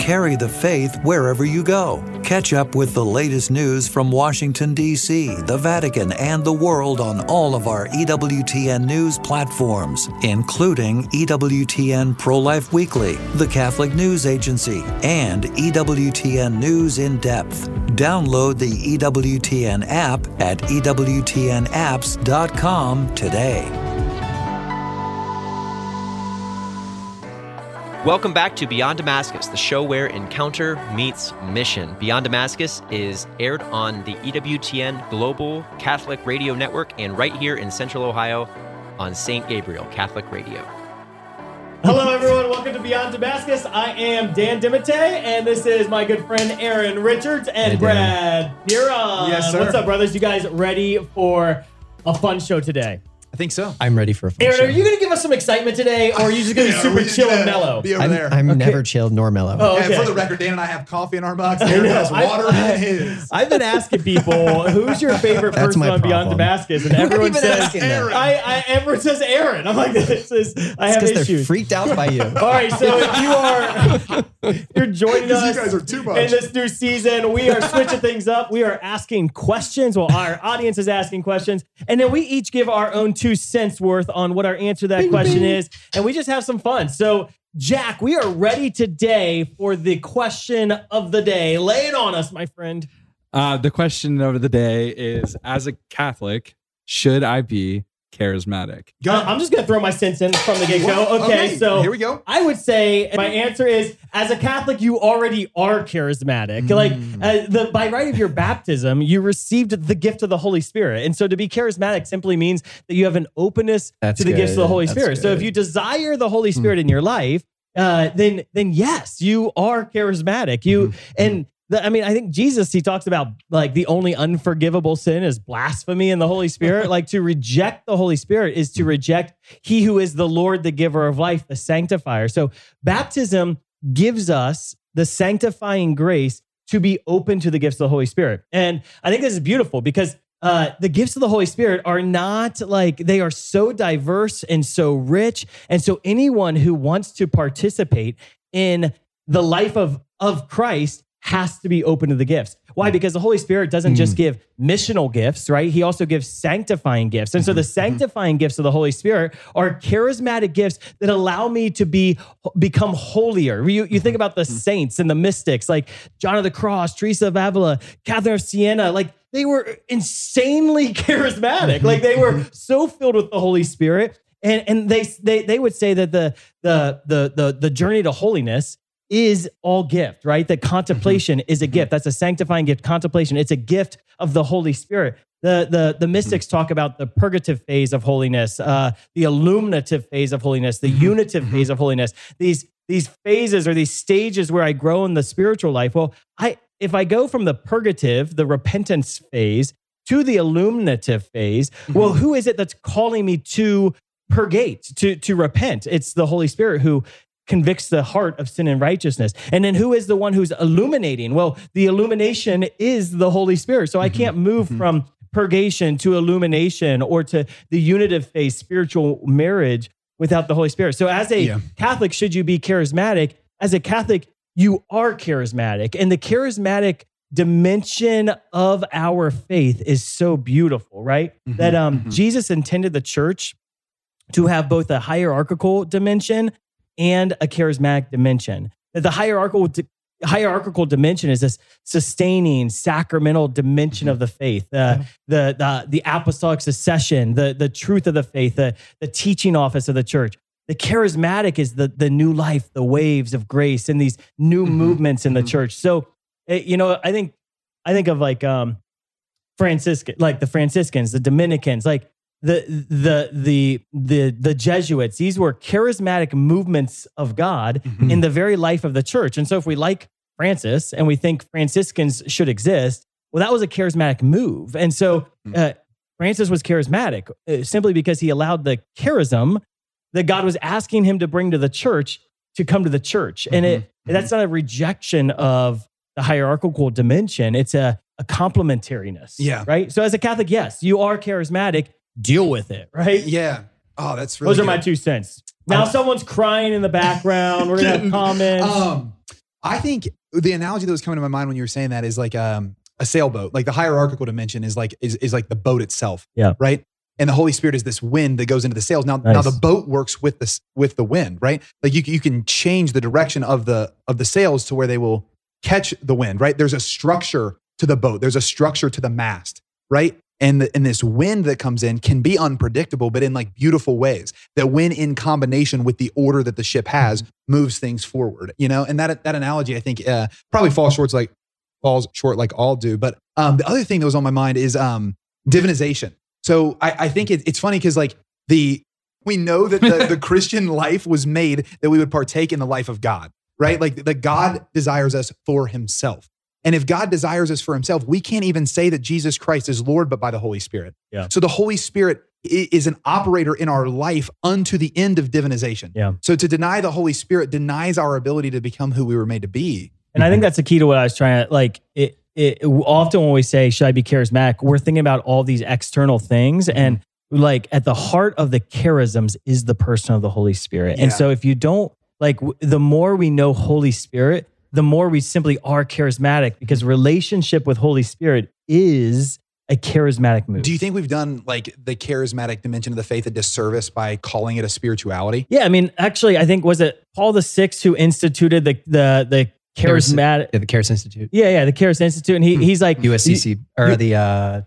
Speaker 11: Carry the faith wherever you go. Catch up with the latest news from Washington, D.C., the Vatican, and the world on all of our EWTN news platforms, including EWTN Pro Life Weekly, the Catholic News Agency, and EWTN News in Depth. Download the EWTN app at EWTNapps.com today.
Speaker 1: Welcome back to Beyond Damascus, the show where encounter meets mission. Beyond Damascus is aired on the EWTN Global Catholic Radio Network and right here in Central Ohio on St. Gabriel Catholic Radio.
Speaker 3: Hello, everyone. Welcome to Beyond Damascus. I am Dan Dimite, and this is my good friend Aaron Richards and
Speaker 5: Hey,
Speaker 3: Brad Piron.
Speaker 2: Yes, sir.
Speaker 3: What's up, brothers? You guys ready for a fun show today?
Speaker 2: I think so.
Speaker 5: I'm ready for a fun
Speaker 3: Aaron,
Speaker 5: show.
Speaker 3: are you going to give us some excitement today, or are you just going to be
Speaker 2: Yeah,
Speaker 3: super
Speaker 2: just
Speaker 3: chill
Speaker 2: gonna
Speaker 3: and mellow?
Speaker 2: Be over
Speaker 5: I'm,
Speaker 2: there.
Speaker 5: I'm
Speaker 3: Okay.
Speaker 5: never chilled nor mellow.
Speaker 3: Oh,
Speaker 2: And for the record, Dan and I have coffee in our mugs. Aaron has
Speaker 3: I-
Speaker 2: water
Speaker 3: I-
Speaker 2: in his.
Speaker 3: I've been asking people who's your favorite
Speaker 5: That's
Speaker 3: person
Speaker 5: my
Speaker 3: on Beyond
Speaker 5: problem.
Speaker 3: Damascus, and
Speaker 5: Who are you
Speaker 3: everyone
Speaker 5: even
Speaker 3: says
Speaker 5: asking that?
Speaker 2: Aaron.
Speaker 3: I, I everyone says Aaron. I'm like, this is I have
Speaker 5: because they're
Speaker 3: issues.
Speaker 5: freaked out by you.
Speaker 3: All right, so if you are you're joining
Speaker 2: Because
Speaker 3: us
Speaker 2: you guys are too much.
Speaker 3: in this new season, we are switching things up. We are asking questions. Well, our audience is asking questions, and then we each give our own two cents worth on what our answer to that question is, and we just have some fun. So. Jack, we are ready today for the question of the day. Lay it on us, my friend.
Speaker 4: Uh, the question of the day is: As a Catholic, should I be charismatic?
Speaker 3: Uh, I'm just going to throw my sense in from the get go. Okay,
Speaker 2: okay,
Speaker 3: so
Speaker 2: here we go.
Speaker 3: I would say my answer is as a Catholic, you already are charismatic. Like uh, the by right of your baptism, you received the gift of the Holy Spirit, and so to be charismatic simply means that you have an openness
Speaker 5: That's
Speaker 3: to the gifts of the
Speaker 5: good.
Speaker 3: Holy
Speaker 5: That's
Speaker 3: Spirit. So if
Speaker 5: good.
Speaker 3: you desire the Holy Spirit in your life, uh, then then yes, you are charismatic. You and. I mean, I think Jesus, he talks about like the only unforgivable sin is blasphemy in the Holy Spirit. like to reject the Holy Spirit is to reject he who is the Lord, the giver of life, the sanctifier. So baptism gives us the sanctifying grace to be open to the gifts of the Holy Spirit. And I think this is beautiful because uh, the gifts of the Holy Spirit are not like they are so diverse and so rich. And so anyone who wants to participate in the life of, of Christ has to be open to the gifts. Why? Mm. Because the Holy Spirit doesn't just mm. give missional gifts, right? He also gives sanctifying gifts. And so mm-hmm. the mm-hmm. sanctifying gifts of the Holy Spirit are charismatic gifts that allow me to be become holier. You, you think mm-hmm. about the mm. saints and the mystics like John of the Cross, Teresa of Avila, Catherine of Siena, like they were insanely charismatic. Like they were so filled with the Holy Spirit. And, and they, they, they would say that the, the, the, the, the journey to holiness is all gift, right? That mm-hmm. contemplation is a mm-hmm. gift. That's a sanctifying gift. Contemplation, it's a gift of the Holy Spirit. The, the, the mm-hmm. mystics talk about the purgative phase of holiness, uh, the illuminative phase of holiness, the unitive phase of holiness. These, these phases or these stages where I grow in the spiritual life. Well, I if I go from the purgative, the repentance phase, to the illuminative phase, well, who is it that's calling me to purgate, to, to repent? It's the Holy Spirit who convicts the heart of sin and righteousness. And then who is the one who's illuminating? Well, the illumination is the Holy Spirit. So I
Speaker 2: Mm-hmm.
Speaker 3: can't move from purgation to illumination or to the unitive faith, spiritual marriage without the Holy Spirit. So as a
Speaker 2: Yeah.
Speaker 3: Catholic, should you be charismatic? As a Catholic, you are charismatic. And the charismatic dimension of our faith is so beautiful, right?
Speaker 2: Mhm,
Speaker 3: That um
Speaker 2: mhm.
Speaker 3: Jesus intended the church to have both a hierarchical dimension and a charismatic dimension. The hierarchical hierarchical dimension is this sustaining sacramental dimension of the faith, uh, the, the the apostolic succession, the the truth of the faith, the the teaching office of the church. The charismatic is the the new life, the waves of grace, and these new movements in the church. So, eh, you know, I think I think of like um Franciscan, like the Franciscans, the Dominicans, like the the the the the Jesuits. These were charismatic movements of God
Speaker 2: Mhm.
Speaker 3: in the very life of the church. And so, if we like Francis and we think Franciscans should exist, well, that was a charismatic move. And so, uh, Francis was charismatic uh, simply because he allowed the charism that God was asking him to bring to the church to come to the church. And it that's not a rejection of the hierarchical dimension. It's a, a complementariness.
Speaker 2: Yeah.
Speaker 3: Right. So as a Catholic, yes, you are charismatic. Deal with it. Right.
Speaker 2: Yeah. Oh, that's really
Speaker 3: Those are my two cents. Now
Speaker 2: Um,
Speaker 3: someone's crying in the background. We're gonna have comments.
Speaker 2: Um, I think the analogy that was coming to my mind when you were saying that is like um, a sailboat. Like the hierarchical dimension is like is, is like the boat itself.
Speaker 3: Yeah.
Speaker 2: Right. And the Holy Spirit is this wind that goes into the sails. Now, now the boat works with this with the wind, right? Like you, you can change the direction of the of the sails to where they will catch the wind, right? There's a structure to the boat. There's a structure to the mast, right? And the, and this wind that comes in can be unpredictable, but in like beautiful ways. That when in combination with the order that the ship has, moves things forward. You know, and that that analogy I think uh, probably falls short like falls short like all do. But um, the other thing that was on my mind is um, divinization. So I, I think it, it's funny because like the we know that the, the Christian life was made that we would partake in the life of God, right? Like that God desires us for Himself. And if God desires us for Himself, we can't even say that Jesus Christ is Lord, but by the Holy Spirit.
Speaker 3: Yeah.
Speaker 2: So the Holy Spirit is an operator in our life unto the end of divinization.
Speaker 3: Yeah.
Speaker 2: So to deny the Holy Spirit denies our ability to become who we were made to be.
Speaker 3: And I think that's the key to what I was trying to like. It, it often when we say, "Should I be charismatic?" We're thinking about all these external things, mm-hmm. and like at the heart of the charisms is the person of the Holy Spirit. And so, if you don't like, the more we know Holy Spirit, the more we simply are charismatic because relationship with Holy Spirit is a charismatic move.
Speaker 2: Do you think we've done like the charismatic dimension of the faith a disservice by calling it a spirituality?
Speaker 3: yeah, I mean, actually, I think was it Paul the Sixth who instituted the the the
Speaker 5: Charis-
Speaker 3: charismatic.
Speaker 5: Yeah, the Charis Institute,
Speaker 3: Yeah, yeah, the Charis Institute, and he, he's like
Speaker 5: USCC, or the uh,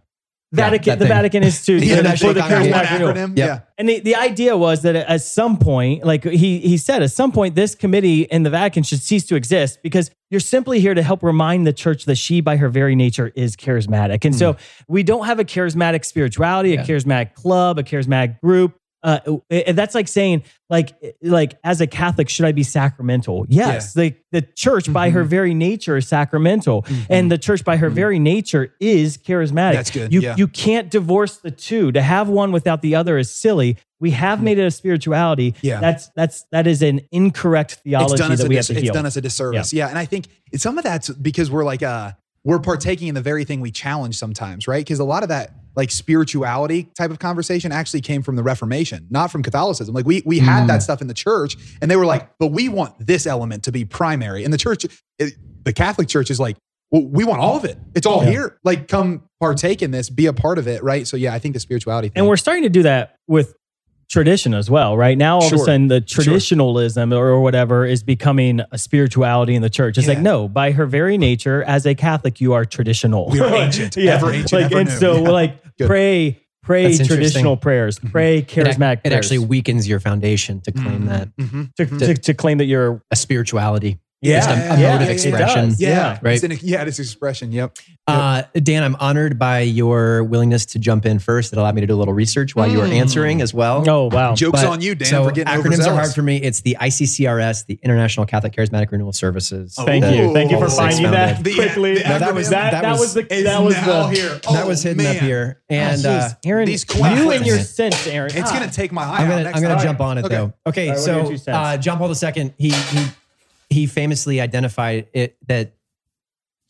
Speaker 3: Vatican,
Speaker 5: that
Speaker 3: the
Speaker 5: thing.
Speaker 3: Vatican Institute
Speaker 2: Yeah,
Speaker 3: for the
Speaker 2: big
Speaker 3: charismatic renewal.
Speaker 5: Yep.
Speaker 2: Yeah.
Speaker 3: And the, the idea was that at some point, like he he said, at some point, this committee in the Vatican should cease to exist because you're simply here to help remind the church that she, by her very nature, is charismatic. And hmm. so we don't have a charismatic spirituality, a
Speaker 5: Yeah.
Speaker 3: charismatic club, a charismatic group. Uh, and that's like saying, like, eh, like as a Catholic, should I be sacramental? Yes, the the church by her mm-hmm. very nature is sacramental, mm-hmm. and the church by her mm-hmm. very nature is charismatic.
Speaker 2: That's good,
Speaker 3: You
Speaker 2: yeah.
Speaker 3: you can't divorce the two. To have one without the other is silly. We have made it a spirituality.
Speaker 2: Yeah.
Speaker 3: That's that's that is an incorrect theology
Speaker 2: it's done
Speaker 3: that we have
Speaker 2: dis-
Speaker 3: to
Speaker 2: it's done us a disservice. Yeah. and I think some of that's because we're like uh we're partaking in the very thing we challenge sometimes, right? Because a lot of that like spirituality type of conversation actually came from the Reformation, not from Catholicism. Like we we had that mm. stuff in the church, and they were like, but we want this element to be primary. And the church, it, the Catholic Church, is like. Well, we want all of it. It's all
Speaker 3: Yeah.
Speaker 2: here. Like, come partake in this, be a part of it, right? So, yeah, I think the spirituality thing.
Speaker 3: and we're starting to do that with tradition as well, right? Now, all of a sudden, the
Speaker 2: Sure.
Speaker 3: traditionalism or whatever is becoming a spirituality in the church. It's
Speaker 2: Yeah.
Speaker 3: like, no, by her very nature, as a Catholic, you are traditional.
Speaker 2: We are ancient, ever ancient,
Speaker 3: Like,
Speaker 2: ever
Speaker 3: and
Speaker 2: new.
Speaker 3: so,
Speaker 2: Yeah.
Speaker 3: like,
Speaker 2: Good.
Speaker 3: pray, pray
Speaker 5: That's
Speaker 3: traditional prayers, mm-hmm. pray
Speaker 5: it,
Speaker 3: charismatic
Speaker 5: it
Speaker 3: prayers.
Speaker 5: actually weakens your foundation to claim mm-hmm. that
Speaker 2: Mhm.
Speaker 3: to, to, to claim that you're
Speaker 5: a spirituality.
Speaker 3: Yeah.
Speaker 5: just a, a
Speaker 3: Yeah,
Speaker 5: mode
Speaker 3: yeah,
Speaker 5: of
Speaker 3: it
Speaker 5: expression.
Speaker 3: does.
Speaker 2: Yeah,
Speaker 3: Yeah.
Speaker 5: Right.
Speaker 2: It's an, yeah, it's expression. Yep.
Speaker 5: Uh, Dan, I'm honored by your willingness to jump in first. It allowed me to do a little research while you were
Speaker 2: Mm.
Speaker 5: answering as well.
Speaker 3: Oh wow.
Speaker 2: Jokes
Speaker 5: But-
Speaker 2: on you, Dan,
Speaker 5: so
Speaker 2: for getting
Speaker 5: acronyms are hard for me. It's the ICCRS, the International Catholic Charismatic Renewal Services.
Speaker 2: Oh,
Speaker 3: Thank you. Thank you for
Speaker 2: Ooh.
Speaker 3: finding that
Speaker 2: The-
Speaker 3: quickly.
Speaker 2: the
Speaker 3: that, was that,
Speaker 5: that
Speaker 3: that
Speaker 5: was-
Speaker 3: was the
Speaker 2: It's
Speaker 3: that was
Speaker 2: now
Speaker 3: the
Speaker 2: here.
Speaker 5: that
Speaker 2: Oh,
Speaker 5: was hidden up here, and uh,
Speaker 3: Aaron,
Speaker 2: These
Speaker 3: you and your sense, Aaron.
Speaker 2: It's
Speaker 3: Ah.
Speaker 2: gonna take my eye
Speaker 5: I'm
Speaker 2: out
Speaker 5: gonna I'm gonna jump on it though. Okay,
Speaker 3: All right, what are your
Speaker 5: so
Speaker 3: two cents?
Speaker 5: uh, John Paul II, he he he famously identified it that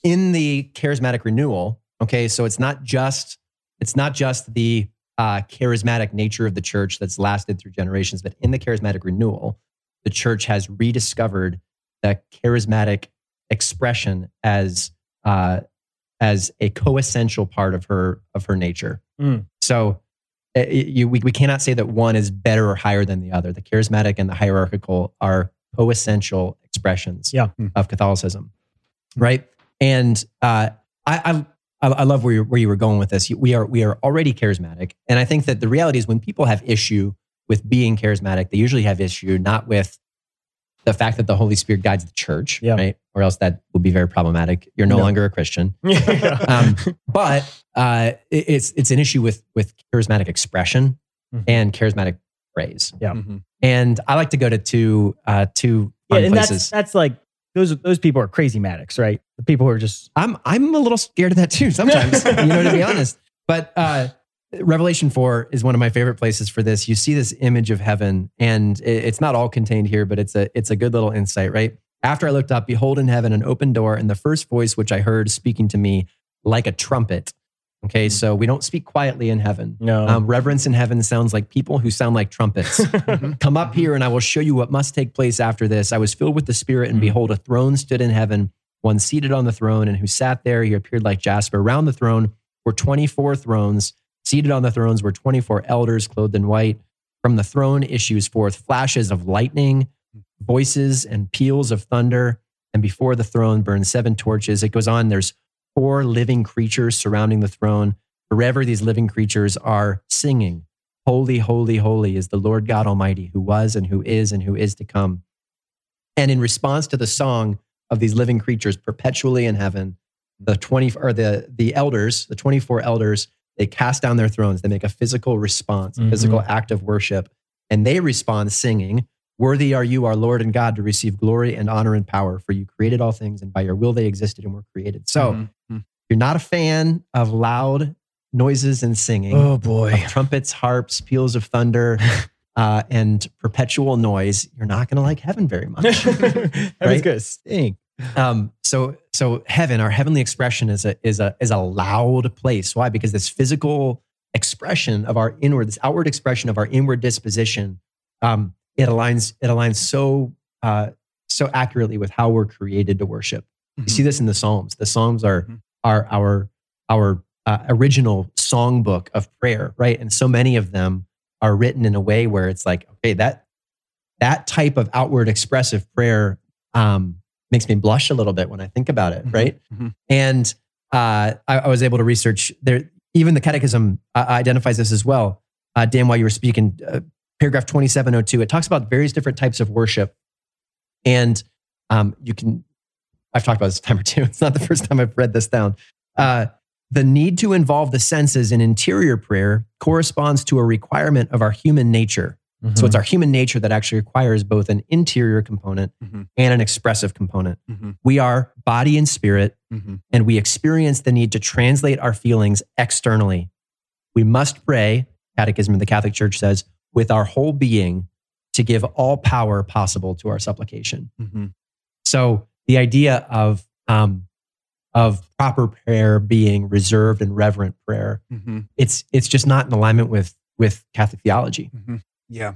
Speaker 5: in the charismatic renewal. Okay, so it's not just it's not just the uh, charismatic nature of the church that's lasted through generations, but in the charismatic renewal, the church has rediscovered the charismatic expression as uh, as a coessential part of her of her nature.
Speaker 3: Mm.
Speaker 5: So uh, you, we, we cannot say that one is better or higher than the other. The charismatic and the hierarchical are coessential expressions
Speaker 3: Yeah.
Speaker 5: of Catholicism, right? And uh, I, I I love where you where you were going with this. We are we are already charismatic, and I think that the reality is when people have issue with being charismatic, they usually have issue not with the fact that the Holy Spirit guides the church,
Speaker 3: Yeah.
Speaker 5: right? Or else that would be very problematic. You're no,
Speaker 3: No.
Speaker 5: longer a Christian.
Speaker 3: Yeah.
Speaker 5: Um, but uh, it- it's it's an issue with with charismatic expression
Speaker 3: Mhm.
Speaker 5: and charismatic praise.
Speaker 3: Yeah.
Speaker 2: Mhm.
Speaker 5: And I like to go to two uh, two
Speaker 3: yeah,
Speaker 5: fun
Speaker 3: and
Speaker 5: places.
Speaker 3: that's that's like those those people are crazy Maddox, right? The people who are just
Speaker 5: I'm I'm a little scared of that too sometimes, you know, to be honest. But uh, Revelation 4 is one of my favorite places for this. You see this image of heaven, and it's not all contained here, but it's a it's a good little insight, right? After I looked up, behold in heaven an open door, and the first voice which I heard speaking to me like a trumpet. Okay, so we don't speak quietly in heaven.
Speaker 3: no.
Speaker 5: Um, reverence in heaven sounds like people who sound like trumpets. Come up here, and I will show you what must take place after this. I was filled with the Spirit, and
Speaker 3: Mhm.
Speaker 5: behold, a throne stood in heaven, one seated on the throne, and who sat there, he appeared like Jasper. Around the throne were 24 thrones. Seated on the thrones were 24 elders clothed in white. From the throne issues forth flashes of lightning, voices and peals of thunder. And before the throne burn seven torches. It goes on. There's four living creatures surrounding the throne. Forever, these living creatures are singing, Holy, holy, holy is the Lord God Almighty, who was and who is and who is to come. And in response to the song of these living creatures perpetually in heaven, the 20 or the, the elders, the 24 elders, they cast down their thrones. They make a physical response, a
Speaker 3: Mhm.
Speaker 5: physical act of worship, and they respond singing, Worthy are you, our Lord and God, to receive glory and honor and power, for you created all things, and by your will they existed and were created. So,
Speaker 2: Mhm. Mhm.
Speaker 5: you're not a fan of loud noises and singing,
Speaker 3: oh boy.
Speaker 5: trumpets, harps, peals of thunder, uh, and perpetual noise, you're not going to like heaven very much. Right?
Speaker 3: good. Stink.
Speaker 5: um, so, so heaven, our heavenly expression is a is a is a loud place. Why? Because this physical expression of our inward, this outward expression of our inward disposition, um, it aligns it aligns so uh, so accurately with how we're created to worship. You see this in the Psalms. The Psalms are
Speaker 2: Mhm.
Speaker 5: are our our uh, original songbook of prayer, right? And so many of them are written in a way where it's like, okay, that that type of outward expressive prayer um, makes me blush a little bit when I think about it,
Speaker 2: Mhm.
Speaker 5: right?
Speaker 2: Mhm.
Speaker 5: And uh, I, I was able to research there. Even the Catechism uh, identifies this as well. Uh, Dan, while you were speaking, uh, paragraph twenty-seven oh two, it talks about various different types of worship, and um, you can. I've talked about this a time or two. It's not the first time I've read this down. Uh, the need to involve the senses in interior prayer corresponds to a requirement of our human nature. So it's our human nature that actually requires both an interior component
Speaker 2: Mhm.
Speaker 5: and an expressive component.
Speaker 2: Mhm.
Speaker 5: We are body and spirit,
Speaker 2: Mhm.
Speaker 5: and we experience the need to translate our feelings externally. We must pray, Catechism of the Catholic Church says, with our whole being to give all power possible to our supplication.
Speaker 2: Mhm.
Speaker 5: So the idea of um, of proper prayer being reserved and reverent prayer,
Speaker 2: Mhm.
Speaker 5: it's it's just not in alignment with with Catholic theology.
Speaker 2: Mhm. Yeah.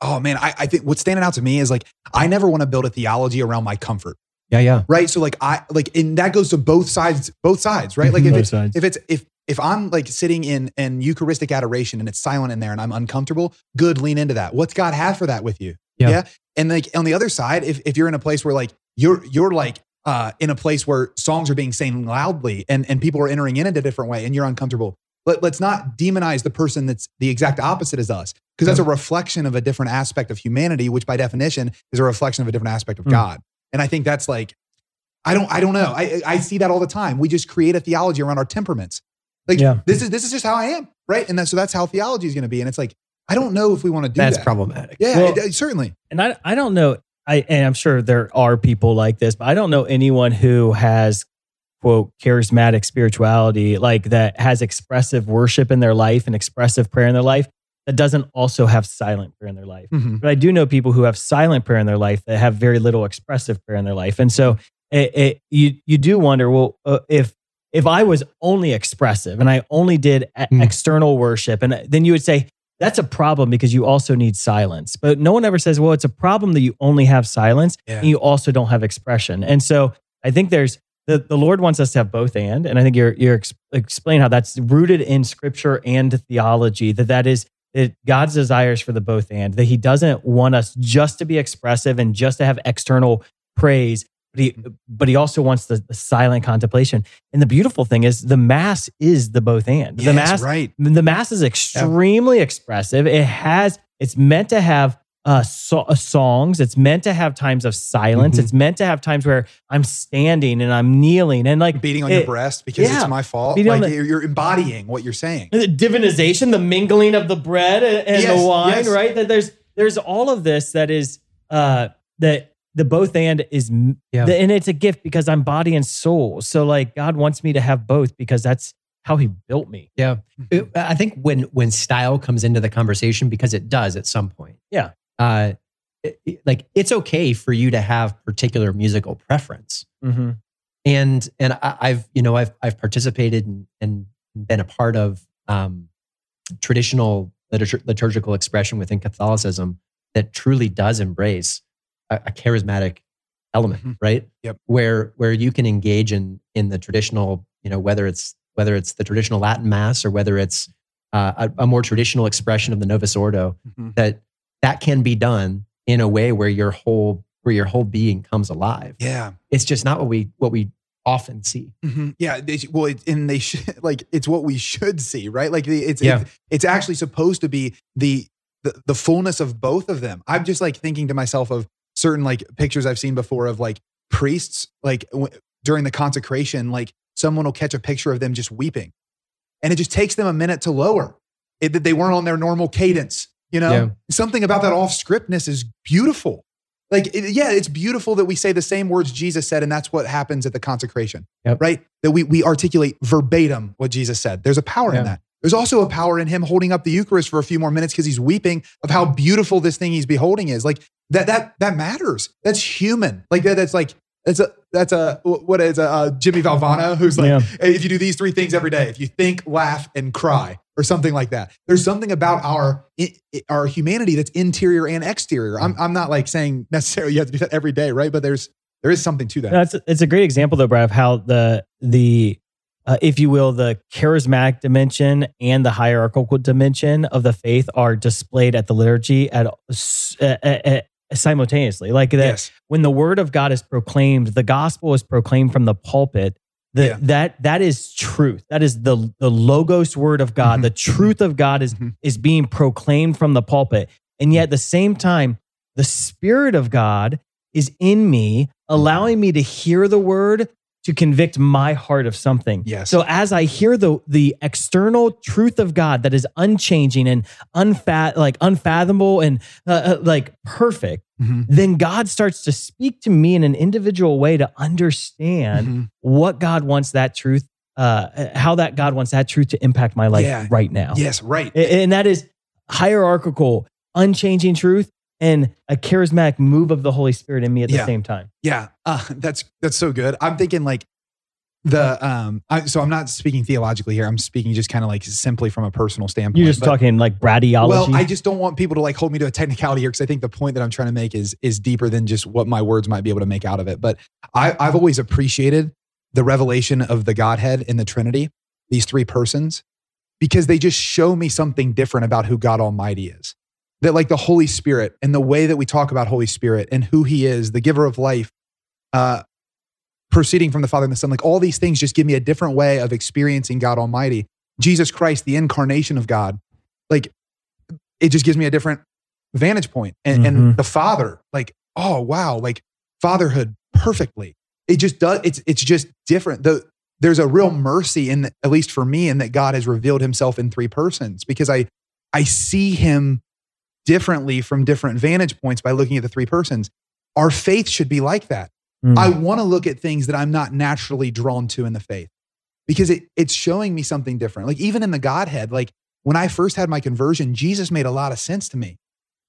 Speaker 2: Oh man, I, I think what's standing out to me is like I never want to build a theology around my comfort,
Speaker 5: Yeah, yeah.
Speaker 2: right? So like I like, and that goes to both sides, both sides, right? Like if
Speaker 3: Both
Speaker 2: it's
Speaker 3: sides.
Speaker 2: if it's if if I'm like sitting in in Eucharistic adoration and it's silent in there and I'm uncomfortable, good, lean into that. What's God have for that with you?
Speaker 5: Yeah.
Speaker 2: And like on the other side, if if you're in a place where like you're you're like uh in a place where songs are being sang loudly and and people are entering in a different way and you're uncomfortable. Let, let's not demonize the person that's the exact opposite as us because that's a reflection of a different aspect of humanity, which by definition is a reflection of a different aspect of
Speaker 5: Mm.
Speaker 2: God. And I think that's like, I don't, I don't know. I, I see that all the time. We just create a theology around our temperaments. Like
Speaker 3: Yeah.
Speaker 2: this is this is just how I am, right? And that, so that's how theology is going to be. And it's like, I don't know if we want to do
Speaker 5: That's
Speaker 2: that.
Speaker 5: problematic.
Speaker 2: Yeah,
Speaker 3: Well-
Speaker 2: it- it- certainly.
Speaker 3: and I I don't know I and I'm sure there are people like this, but I don't know anyone who has quote charismatic spirituality like that has expressive worship in their life and expressive prayer in their life that doesn't also have silent prayer in their life.
Speaker 2: Mhm.
Speaker 3: But I do know people who have silent prayer in their life that have very little expressive prayer in their life. And so it, it, you you do wonder, well, uh, if if I was only expressive and I only did
Speaker 5: Mm.
Speaker 3: external worship, and then you would say that's a problem because you also need silence. But no one ever says, well, it's a problem that you only have silence
Speaker 2: Yeah.
Speaker 3: and you also don't have expression. And so I think there's the, the Lord wants us to have both and, and I think you're you're ex- explain how that's rooted in Scripture and theology. That that is that God's desires for the both and. That He doesn't want us just to be expressive and just to have external praise, but He but He also wants the, the silent contemplation. And the beautiful thing is, the Mass is the both and. The
Speaker 2: Yes,
Speaker 3: Mass
Speaker 2: right.
Speaker 3: the mass is extremely expressive. It has, it's meant to have uh, so, uh, songs. It's meant to have times of silence.
Speaker 2: Mm-hmm.
Speaker 5: Mhm.
Speaker 3: It's meant to have times where I'm standing and I'm kneeling and like
Speaker 2: Beating on
Speaker 3: it-
Speaker 2: your breast because
Speaker 3: yeah.
Speaker 2: it's my fault. Like
Speaker 3: the-
Speaker 2: you're, you're embodying what you're saying.
Speaker 3: the divinization, the mingling of the bread and, and
Speaker 2: Yes,
Speaker 3: the wine,
Speaker 2: yes.
Speaker 3: right? That there's there's all of this that is uh that the both and is
Speaker 5: Yeah.
Speaker 3: the, and it's a gift because I'm body and soul. So like God wants me to have both because that's how He built me.
Speaker 5: Yeah. It- I think when when style comes into the conversation, because it does at some point.
Speaker 3: Yeah.
Speaker 5: Uh, it- it- like it's okay for you to have particular musical preference,
Speaker 3: Mm-hmm.
Speaker 5: and and I, I've you know I've I've participated and, and been a part of um, traditional liturg- liturgical expression within Catholicism that truly does embrace a, a charismatic element,
Speaker 2: Mhm.
Speaker 5: right?
Speaker 2: Yep.
Speaker 5: Where where you can engage in in the traditional, you know, whether it's whether it's the traditional Latin Mass or whether it's uh, a, a more traditional expression of the Novus Ordo,
Speaker 2: Mhm.
Speaker 5: that that can be done in a way where your whole where your whole being comes alive.
Speaker 2: Yeah.
Speaker 5: It's just not what we what we often see.
Speaker 2: Mhm. Yeah. They, well, it, and they should like it's what we should see, right? Like the, it's
Speaker 5: Yeah.
Speaker 2: it's it's actually supposed to be the, the the fullness of both of them. I'm just like thinking to myself of certain like pictures I've seen before of like priests like w- during the consecration, like someone will catch a picture of them just weeping, and it just takes them a minute to lower it that they weren't on their normal cadence. You know,
Speaker 5: Yeah.
Speaker 2: something about that off scriptness is beautiful. Like, it- yeah, it's beautiful that we say the same words Jesus said, and that's what happens at the consecration,
Speaker 5: Yep.
Speaker 2: right? That we, we articulate verbatim what Jesus said. There's a power
Speaker 5: Yeah.
Speaker 2: in that. There's also a power in him holding up the Eucharist for a few more minutes because he's weeping of how beautiful this thing he's beholding is. Like that, that, that matters. That's human. Like that, that's like, that's a, that's a, what is a, uh, Jimmy Valvano, who's like,
Speaker 3: Yeah.
Speaker 2: hey, if you do these three things every day, if you think, laugh, and cry, or something like that, there's something about our our humanity that's interior and exterior. I'm I'm not like saying necessarily you have to do that every day, right? But there's there is something to that.
Speaker 3: That's it's a great example though, Brad, of how the the uh, if you will, the charismatic dimension and the hierarchical dimension of the faith are displayed at the liturgy at uh, uh, uh, simultaneously. Like that,
Speaker 2: yes.
Speaker 3: when the word of God is proclaimed, the gospel is proclaimed from the pulpit. The,
Speaker 2: Yeah.
Speaker 3: That that is truth. That is the the logos word of God.
Speaker 2: Mhm.
Speaker 3: The truth of God is
Speaker 2: Mhm.
Speaker 3: is being proclaimed from the pulpit, and yet at the same time, the Spirit of God is in me, allowing me to hear the word to convict my heart of something.
Speaker 2: Yes.
Speaker 3: So as I hear the the external truth of God that is unchanging and unfat like unfathomable and uh, uh, like perfect,
Speaker 2: Mhm.
Speaker 3: then God starts to speak to me in an individual way to understand
Speaker 2: Mhm.
Speaker 3: what God wants that truth, uh, how that God wants that truth to impact my life
Speaker 2: Yeah.
Speaker 3: right now.
Speaker 2: Yes, right.
Speaker 3: And that is hierarchical, unchanging truth and a charismatic move of the Holy Spirit in me at the
Speaker 2: Yeah.
Speaker 3: same time.
Speaker 2: Yeah, uh, that's that's so good. I'm thinking like the um. I, so I'm not speaking theologically here. I'm speaking just kind of like simply from a personal standpoint.
Speaker 3: You're just
Speaker 2: But-
Speaker 3: talking like bradyology.
Speaker 2: Well, I just don't want people to like hold me to a technicality here because I think the point that I'm trying to make is is deeper than just what my words might be able to make out of it. But I, I've always appreciated the revelation of the Godhead in the Trinity, these three persons, because they just show me something different about who God Almighty is. That like the Holy Spirit and the way that we talk about Holy Spirit and who He is, the giver of life, uh, proceeding from the Father and the Son, like all these things just give me a different way of experiencing God Almighty. Jesus Christ, the incarnation of God, like it just gives me a different vantage point. And,
Speaker 3: Mhm.
Speaker 2: and the Father, like, oh wow, like fatherhood perfectly. It just does. It's it's just different. The there's a real mercy in at least for me in that God has revealed Himself in three persons because I I see Him differently from different vantage points by looking at the three persons. Our faith should be like that.
Speaker 3: Mm.
Speaker 2: I want to look at things that I'm not naturally drawn to in the faith because it, it's showing me something different. Like even in the Godhead, like when I first had my conversion, Jesus made a lot of sense to me.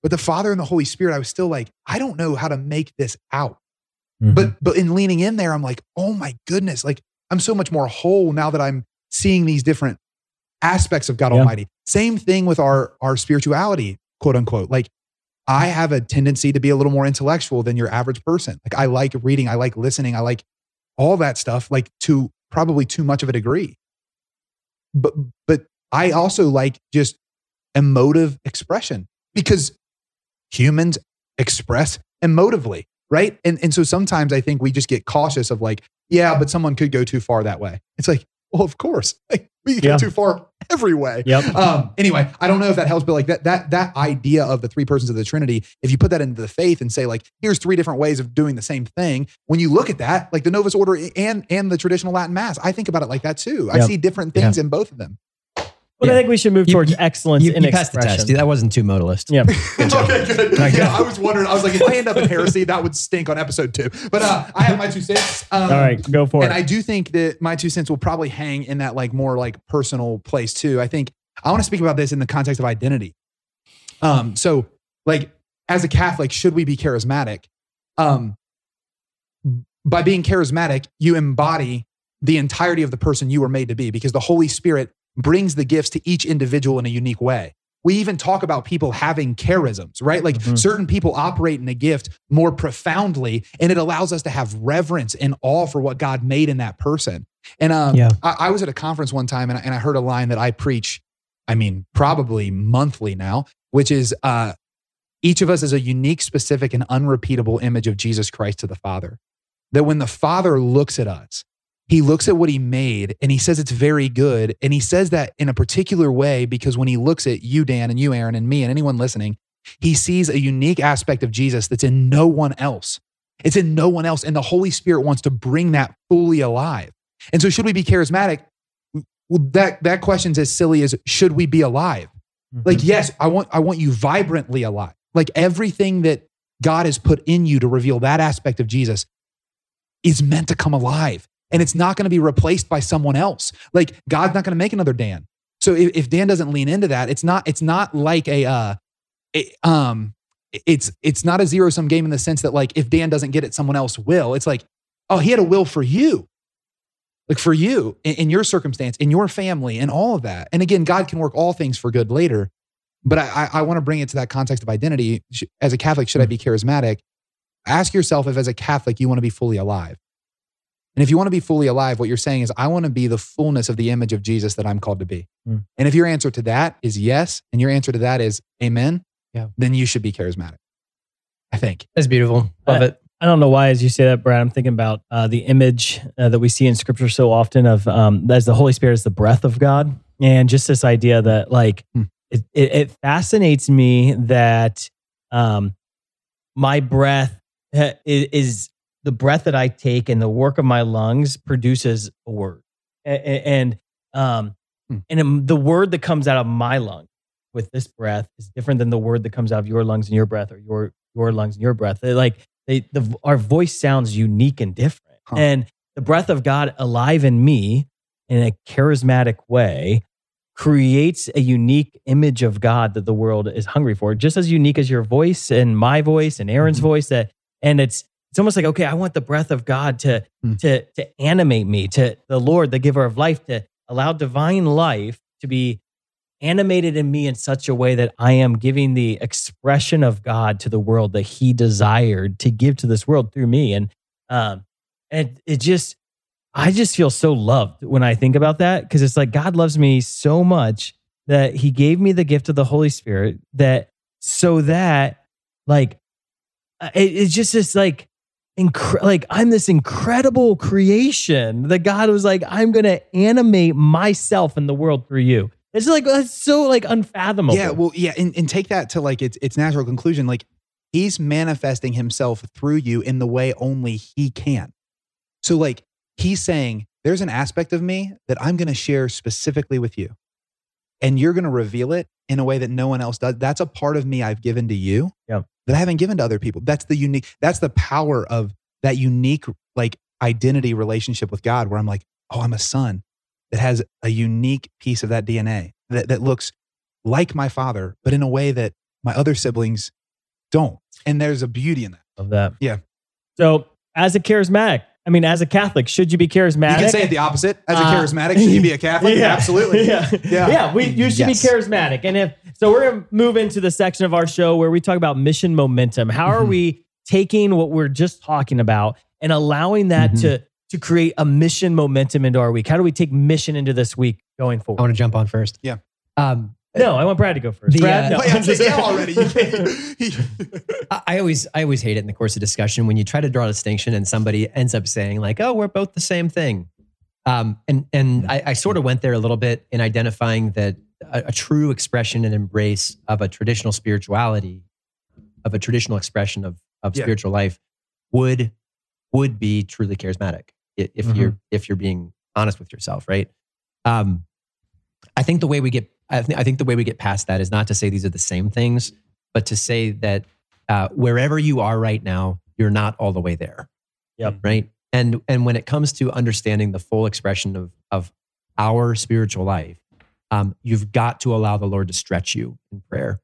Speaker 2: But the Father and the Holy Spirit, I was still like, I don't know how to make this out.
Speaker 3: Mhm.
Speaker 2: But but in leaning in there, I'm like, oh my goodness, like I'm so much more whole now that I'm seeing these different aspects of God
Speaker 3: Yeah.
Speaker 2: Almighty. Same thing with our our spirituality, quote unquote. Like I have a tendency to be a little more intellectual than your average person. Like I like reading, I like listening, I like all that stuff, like to probably too much of a degree. But but I also like just emotive expression because humans express emotively, right? And and so sometimes I think we just get cautious of like, yeah, but someone could go too far that way. It's like, well, of course, like we can
Speaker 3: Yeah.
Speaker 2: go too far every way.
Speaker 3: Yep.
Speaker 2: Um, anyway, I don't know if that helps, but like that that that idea of the three persons of the Trinity, if you put that into the faith and say like, here's three different ways of doing the same thing, when you look at that, like the Novus Ordo and and the traditional Latin Mass, I think about it like that too. I see different things in both of them.
Speaker 3: But I think we should move
Speaker 1: You-
Speaker 3: towards
Speaker 1: you-
Speaker 3: excellence
Speaker 1: You,
Speaker 3: in
Speaker 1: you passed the
Speaker 3: expression.
Speaker 1: test. That wasn't too modalist.
Speaker 3: Yeah.
Speaker 2: okay, good.
Speaker 1: Okay.
Speaker 2: Yeah, I was wondering. I was like, if I end up in heresy, that would stink on episode two. But uh, I have my two cents. Um,
Speaker 3: All right, go for
Speaker 2: and
Speaker 3: it.
Speaker 2: I do think that my two cents will probably hang in that like more like personal place too. I think I want to speak about this in the context of identity. Um, so like as a Catholic, should we be charismatic? Um, by being charismatic, you embody the entirety of the person you were made to be because the Holy Spirit brings the gifts to each individual in a unique way. We even talk about people having charisms, right? Like
Speaker 3: Mhm.
Speaker 2: certain people operate in a gift more profoundly, and it allows us to have reverence and awe for what God made in that person. And um,
Speaker 3: Yeah.
Speaker 2: I, I was at a conference one time and I, and I heard a line that I preach, I mean, probably monthly now, which is uh, each of us is a unique, specific, and unrepeatable image of Jesus Christ to the Father. That when the Father looks at us, he looks at what he made and he says it's very good. And he says that in a particular way because when he looks at you, Dan, and you, Aaron, and me, and anyone listening, he sees a unique aspect of Jesus that's in no one else. It's in no one else. And the Holy Spirit wants to bring that fully alive. And so, should we be charismatic? Well, that, that question's as silly as should we be alive? Mm-hmm. Like, yes, I want, I want you vibrantly alive. Like everything that God has put in you to reveal that aspect of Jesus is meant to come alive. And it's not going to be replaced by someone else. Like God's not going to make another Dan. So if, if Dan doesn't lean into that, it's not, it's not like a, uh, it, um, it's, it's not a zero sum game in the sense that like, if Dan doesn't get it, someone else will. It's like, oh, he had a will for you. Like for you in, in your circumstance, in your family, and all of that. And again, God can work all things for good later. But I, I, I want to bring it to that context of identity. As a Catholic, should I be charismatic? Ask yourself if, as a Catholic, you want to be fully alive. And if you want to be fully alive, what you're saying is, I want to be the fullness of the image of Jesus that I'm called to be.
Speaker 3: Mm.
Speaker 2: And if your answer to that is yes, and your answer to that is amen,
Speaker 1: Yeah.
Speaker 2: then you should be charismatic. I think.
Speaker 1: That's beautiful. Love
Speaker 3: Uh,
Speaker 1: it.
Speaker 3: I don't know why, as you say that, Brad, I'm thinking about uh, the image uh, that we see in scripture so often of um, as the Holy Spirit is the breath of God. And just this idea that, like,
Speaker 2: Hmm.
Speaker 3: it, it, it fascinates me that um, my breath is the breath that I take and the work of my lungs produces a word. And, um,
Speaker 2: Hmm.
Speaker 3: and the word that comes out of my lung with this breath is different than the word that comes out of your lungs and your breath or your, your lungs and your breath. They're like, they, the, our voice sounds unique and different.
Speaker 2: Huh.
Speaker 3: And the breath of God alive in me in a charismatic way creates a unique image of God that the world is hungry for, just as unique as your voice and my voice and Aaron's
Speaker 2: Mhm.
Speaker 3: voice. That and it's it's almost like okay, I want the breath of God to
Speaker 2: Mm.
Speaker 3: to to animate me, to the Lord, the giver of life, to allow divine life to be animated in me in such a way that I am giving the expression of God to the world that He desired to give to this world through me. And um, and it just, I just feel so loved when I think about that because it's like God loves me so much that He gave me the gift of the Holy Spirit that so that like it, it's just this like. Incre- like I'm this incredible creation that God was like, I'm gonna animate myself in the world through you. It's like that's so like unfathomable.
Speaker 2: Yeah, well, yeah, and, and take that to like its its natural conclusion. Like he's manifesting himself through you in the way only he can. So, like, he's saying, there's an aspect of me that I'm to share specifically with you. And you're to reveal it in a way that no one else does. That's a part of me I've given to you
Speaker 3: Yep.
Speaker 2: That I haven't given to other people. That's the unique, that's the power of that unique, like, identity relationship with God, where I'm like, oh, I'm a son that has a unique piece of that DNA that, that looks like my father, but in a way that my other siblings don't. And there's a beauty in that.
Speaker 3: Of that.
Speaker 2: Yeah.
Speaker 3: So, as a charismatic, I mean, as a Catholic, should you be charismatic?
Speaker 2: You can say it the opposite. As a
Speaker 3: Uh,
Speaker 2: charismatic, should you be a Catholic?
Speaker 3: Yeah.
Speaker 2: Absolutely.
Speaker 3: Yeah.
Speaker 2: Yeah.
Speaker 3: Yeah. We, you should
Speaker 2: Yes.
Speaker 3: be charismatic. And if so, we're going to move into the section of our show where we talk about mission momentum. How are
Speaker 2: Mhm.
Speaker 3: we taking what we're just talking about and allowing that
Speaker 2: Mhm.
Speaker 3: to, to create a mission momentum into our week? How do we take mission into this week going forward?
Speaker 5: I want to jump on first.
Speaker 2: Yeah.
Speaker 5: Um,
Speaker 3: No, I want Brad to go first.
Speaker 5: The,
Speaker 3: Brad,
Speaker 5: uh,
Speaker 3: no.
Speaker 2: Wait, I'm saying yeah already. You can't-
Speaker 5: I I always I always hate it in the course of discussion when you try to draw a distinction and somebody ends up saying like, "Oh, we're both the same thing." Um, and and I, I sort of went there a little bit in identifying that a, a true expression and embrace of a traditional spirituality, of a traditional expression of of
Speaker 2: Yeah.
Speaker 5: spiritual life, would would be truly charismatic if
Speaker 2: Mm-hmm.
Speaker 5: you're if you're being honest with yourself, right? Um, I think the way we get I, th- I think the way we get past that is not to say these are the same things, but to say that uh, wherever you are right now, you're not all the way there.
Speaker 3: Yep.
Speaker 5: Right. And and when it comes to understanding the full expression of of our spiritual life, um, you've got to allow the Lord to stretch you in prayer.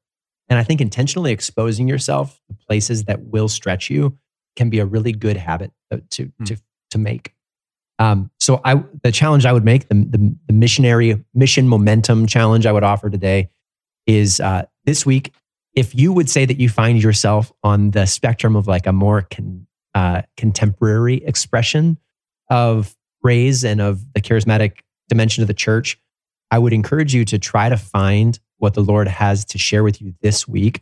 Speaker 5: And I think intentionally exposing yourself to places that will stretch you can be a really good habit to to
Speaker 2: Hmm.
Speaker 5: to, to make. Um, so I the challenge I would make the, the the missionary mission momentum challenge I would offer today is uh, this week. If you would say that you find yourself on the spectrum of like a more con, uh, contemporary expression of praise and of the charismatic dimension of the church, I would encourage you to try to find what the Lord has to share with you this week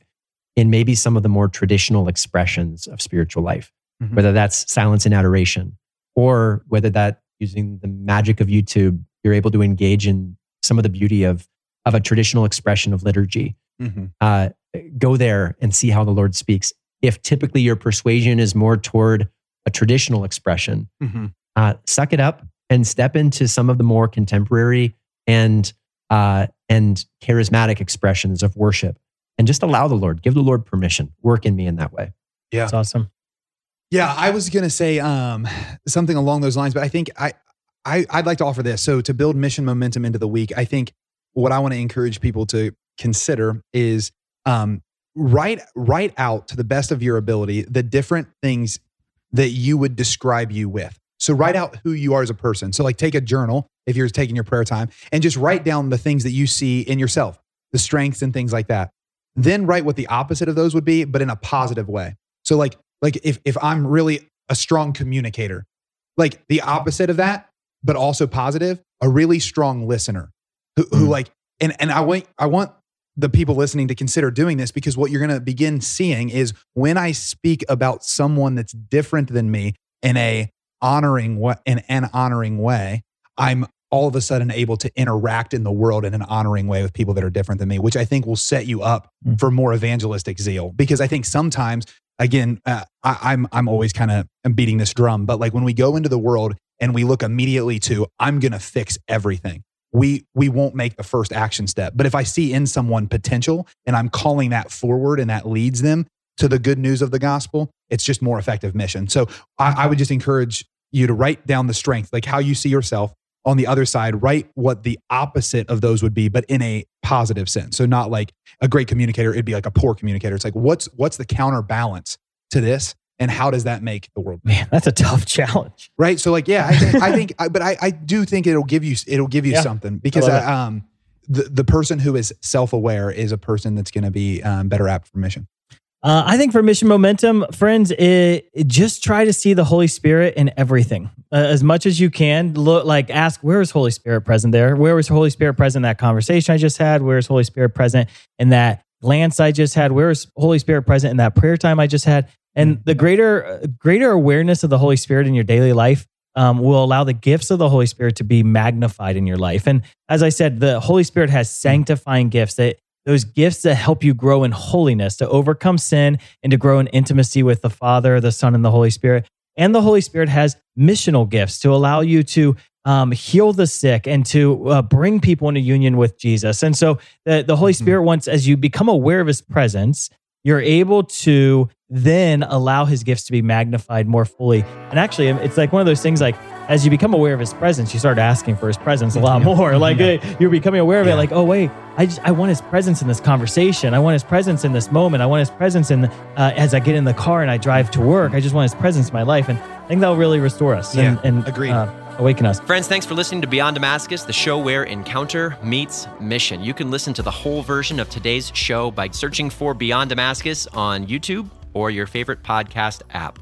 Speaker 5: in maybe some of the more traditional expressions of spiritual life,
Speaker 2: Mhm.
Speaker 5: whether that's silence and adoration, or whether that using the magic of YouTube, you're able to engage in some of the beauty of, of a traditional expression of liturgy.
Speaker 2: Mhm.
Speaker 5: Uh, go there and see how the Lord speaks. If typically your persuasion is more toward a traditional expression,
Speaker 2: Mhm.
Speaker 5: uh, suck it up and step into some of the more contemporary and uh, and charismatic expressions of worship, and just allow the Lord, give the Lord permission, work in me in that way.
Speaker 3: Yeah, that's awesome.
Speaker 2: Yeah, I was gonna say um, something along those lines, but I think I, I I'd like to offer this. So to build mission momentum into the week, I think what I want to encourage people to consider is um, write write out to the best of your ability the different things that you would describe you with. So write out who you are as a person. So like take a journal if you're taking your prayer time and just write down the things that you see in yourself, the strengths and things like that. Then write what the opposite of those would be, but in a positive way. So like like if if I'm really a strong communicator, like the opposite of that, but also positive, a really strong listener who, who mm. like and and I want I want the people listening to consider doing this because what you're going to begin seeing is when I speak about someone that's different than me in a honoring what in an honoring way, I'm all of a sudden able to interact in the world in an honoring way with people that are different than me, which I think will set you up
Speaker 3: Mm.
Speaker 2: for more evangelistic zeal. Because I think sometimes, again, uh, I, I'm I'm always kind of beating this drum, but like when we go into the world and we look immediately to I'm going to fix everything, we we won't make the first action step. But if I see in someone potential and I'm calling that forward and that leads them to the good news of the gospel, it's just more effective mission. So I, I would just encourage you to write down the strength, like how you see yourself. On the other side, write what the opposite of those would be, but in a positive sense. So not like a great communicator, it'd be like a poor communicator. It's like what's what's the counterbalance to this, and how does that make the world
Speaker 3: Man, that's a tough challenge.
Speaker 2: right so like yeah i think, I, think I, but I, I do think it'll give you it'll give you
Speaker 3: Yeah.
Speaker 2: something because
Speaker 3: love
Speaker 2: uh, um the, the person who is self-aware is a person that's going to be um, better apt for mission
Speaker 3: Uh, I think for mission momentum, friends, it, it- just try to see the Holy Spirit in everything uh, as much as you can. Look, like ask, where is Holy Spirit present there? Where was Holy Spirit present in that conversation I just had? Where is Holy Spirit present in that glance I just had? Where is Holy Spirit present in that prayer time I just had? And the greater, uh, greater awareness of the Holy Spirit in your daily life um, will allow the gifts of the Holy Spirit to be magnified in your life. And as I said, the Holy Spirit has sanctifying gifts that those gifts that help you grow in holiness, to overcome sin, and to grow in intimacy with the Father, the Son, and the Holy Spirit. And the Holy Spirit has missional gifts to allow you to um, heal the sick and to uh, bring people into union with Jesus. And so the, the Holy mm-hmm. Spirit wants, as you become aware of his presence, you're able to then allow his gifts to be magnified more fully. And actually, it's like one of those things like, as you become aware of his presence, you start asking for his presence a lot more. Like yeah. you're becoming aware of yeah. it. Like, oh wait, I just I want his presence in this conversation. I want his presence in this moment. I want his presence in the, uh, as I get in the car and I drive to work. I just want his presence in my life, and I think that will really restore us.
Speaker 2: Yeah,
Speaker 3: and,
Speaker 2: and agreed. Uh,
Speaker 3: awaken us.
Speaker 5: Friends, thanks for listening to Beyond Damascus, the show where encounter meets mission. You can listen to the whole version of today's show by searching for Beyond Damascus on YouTube or your favorite podcast app.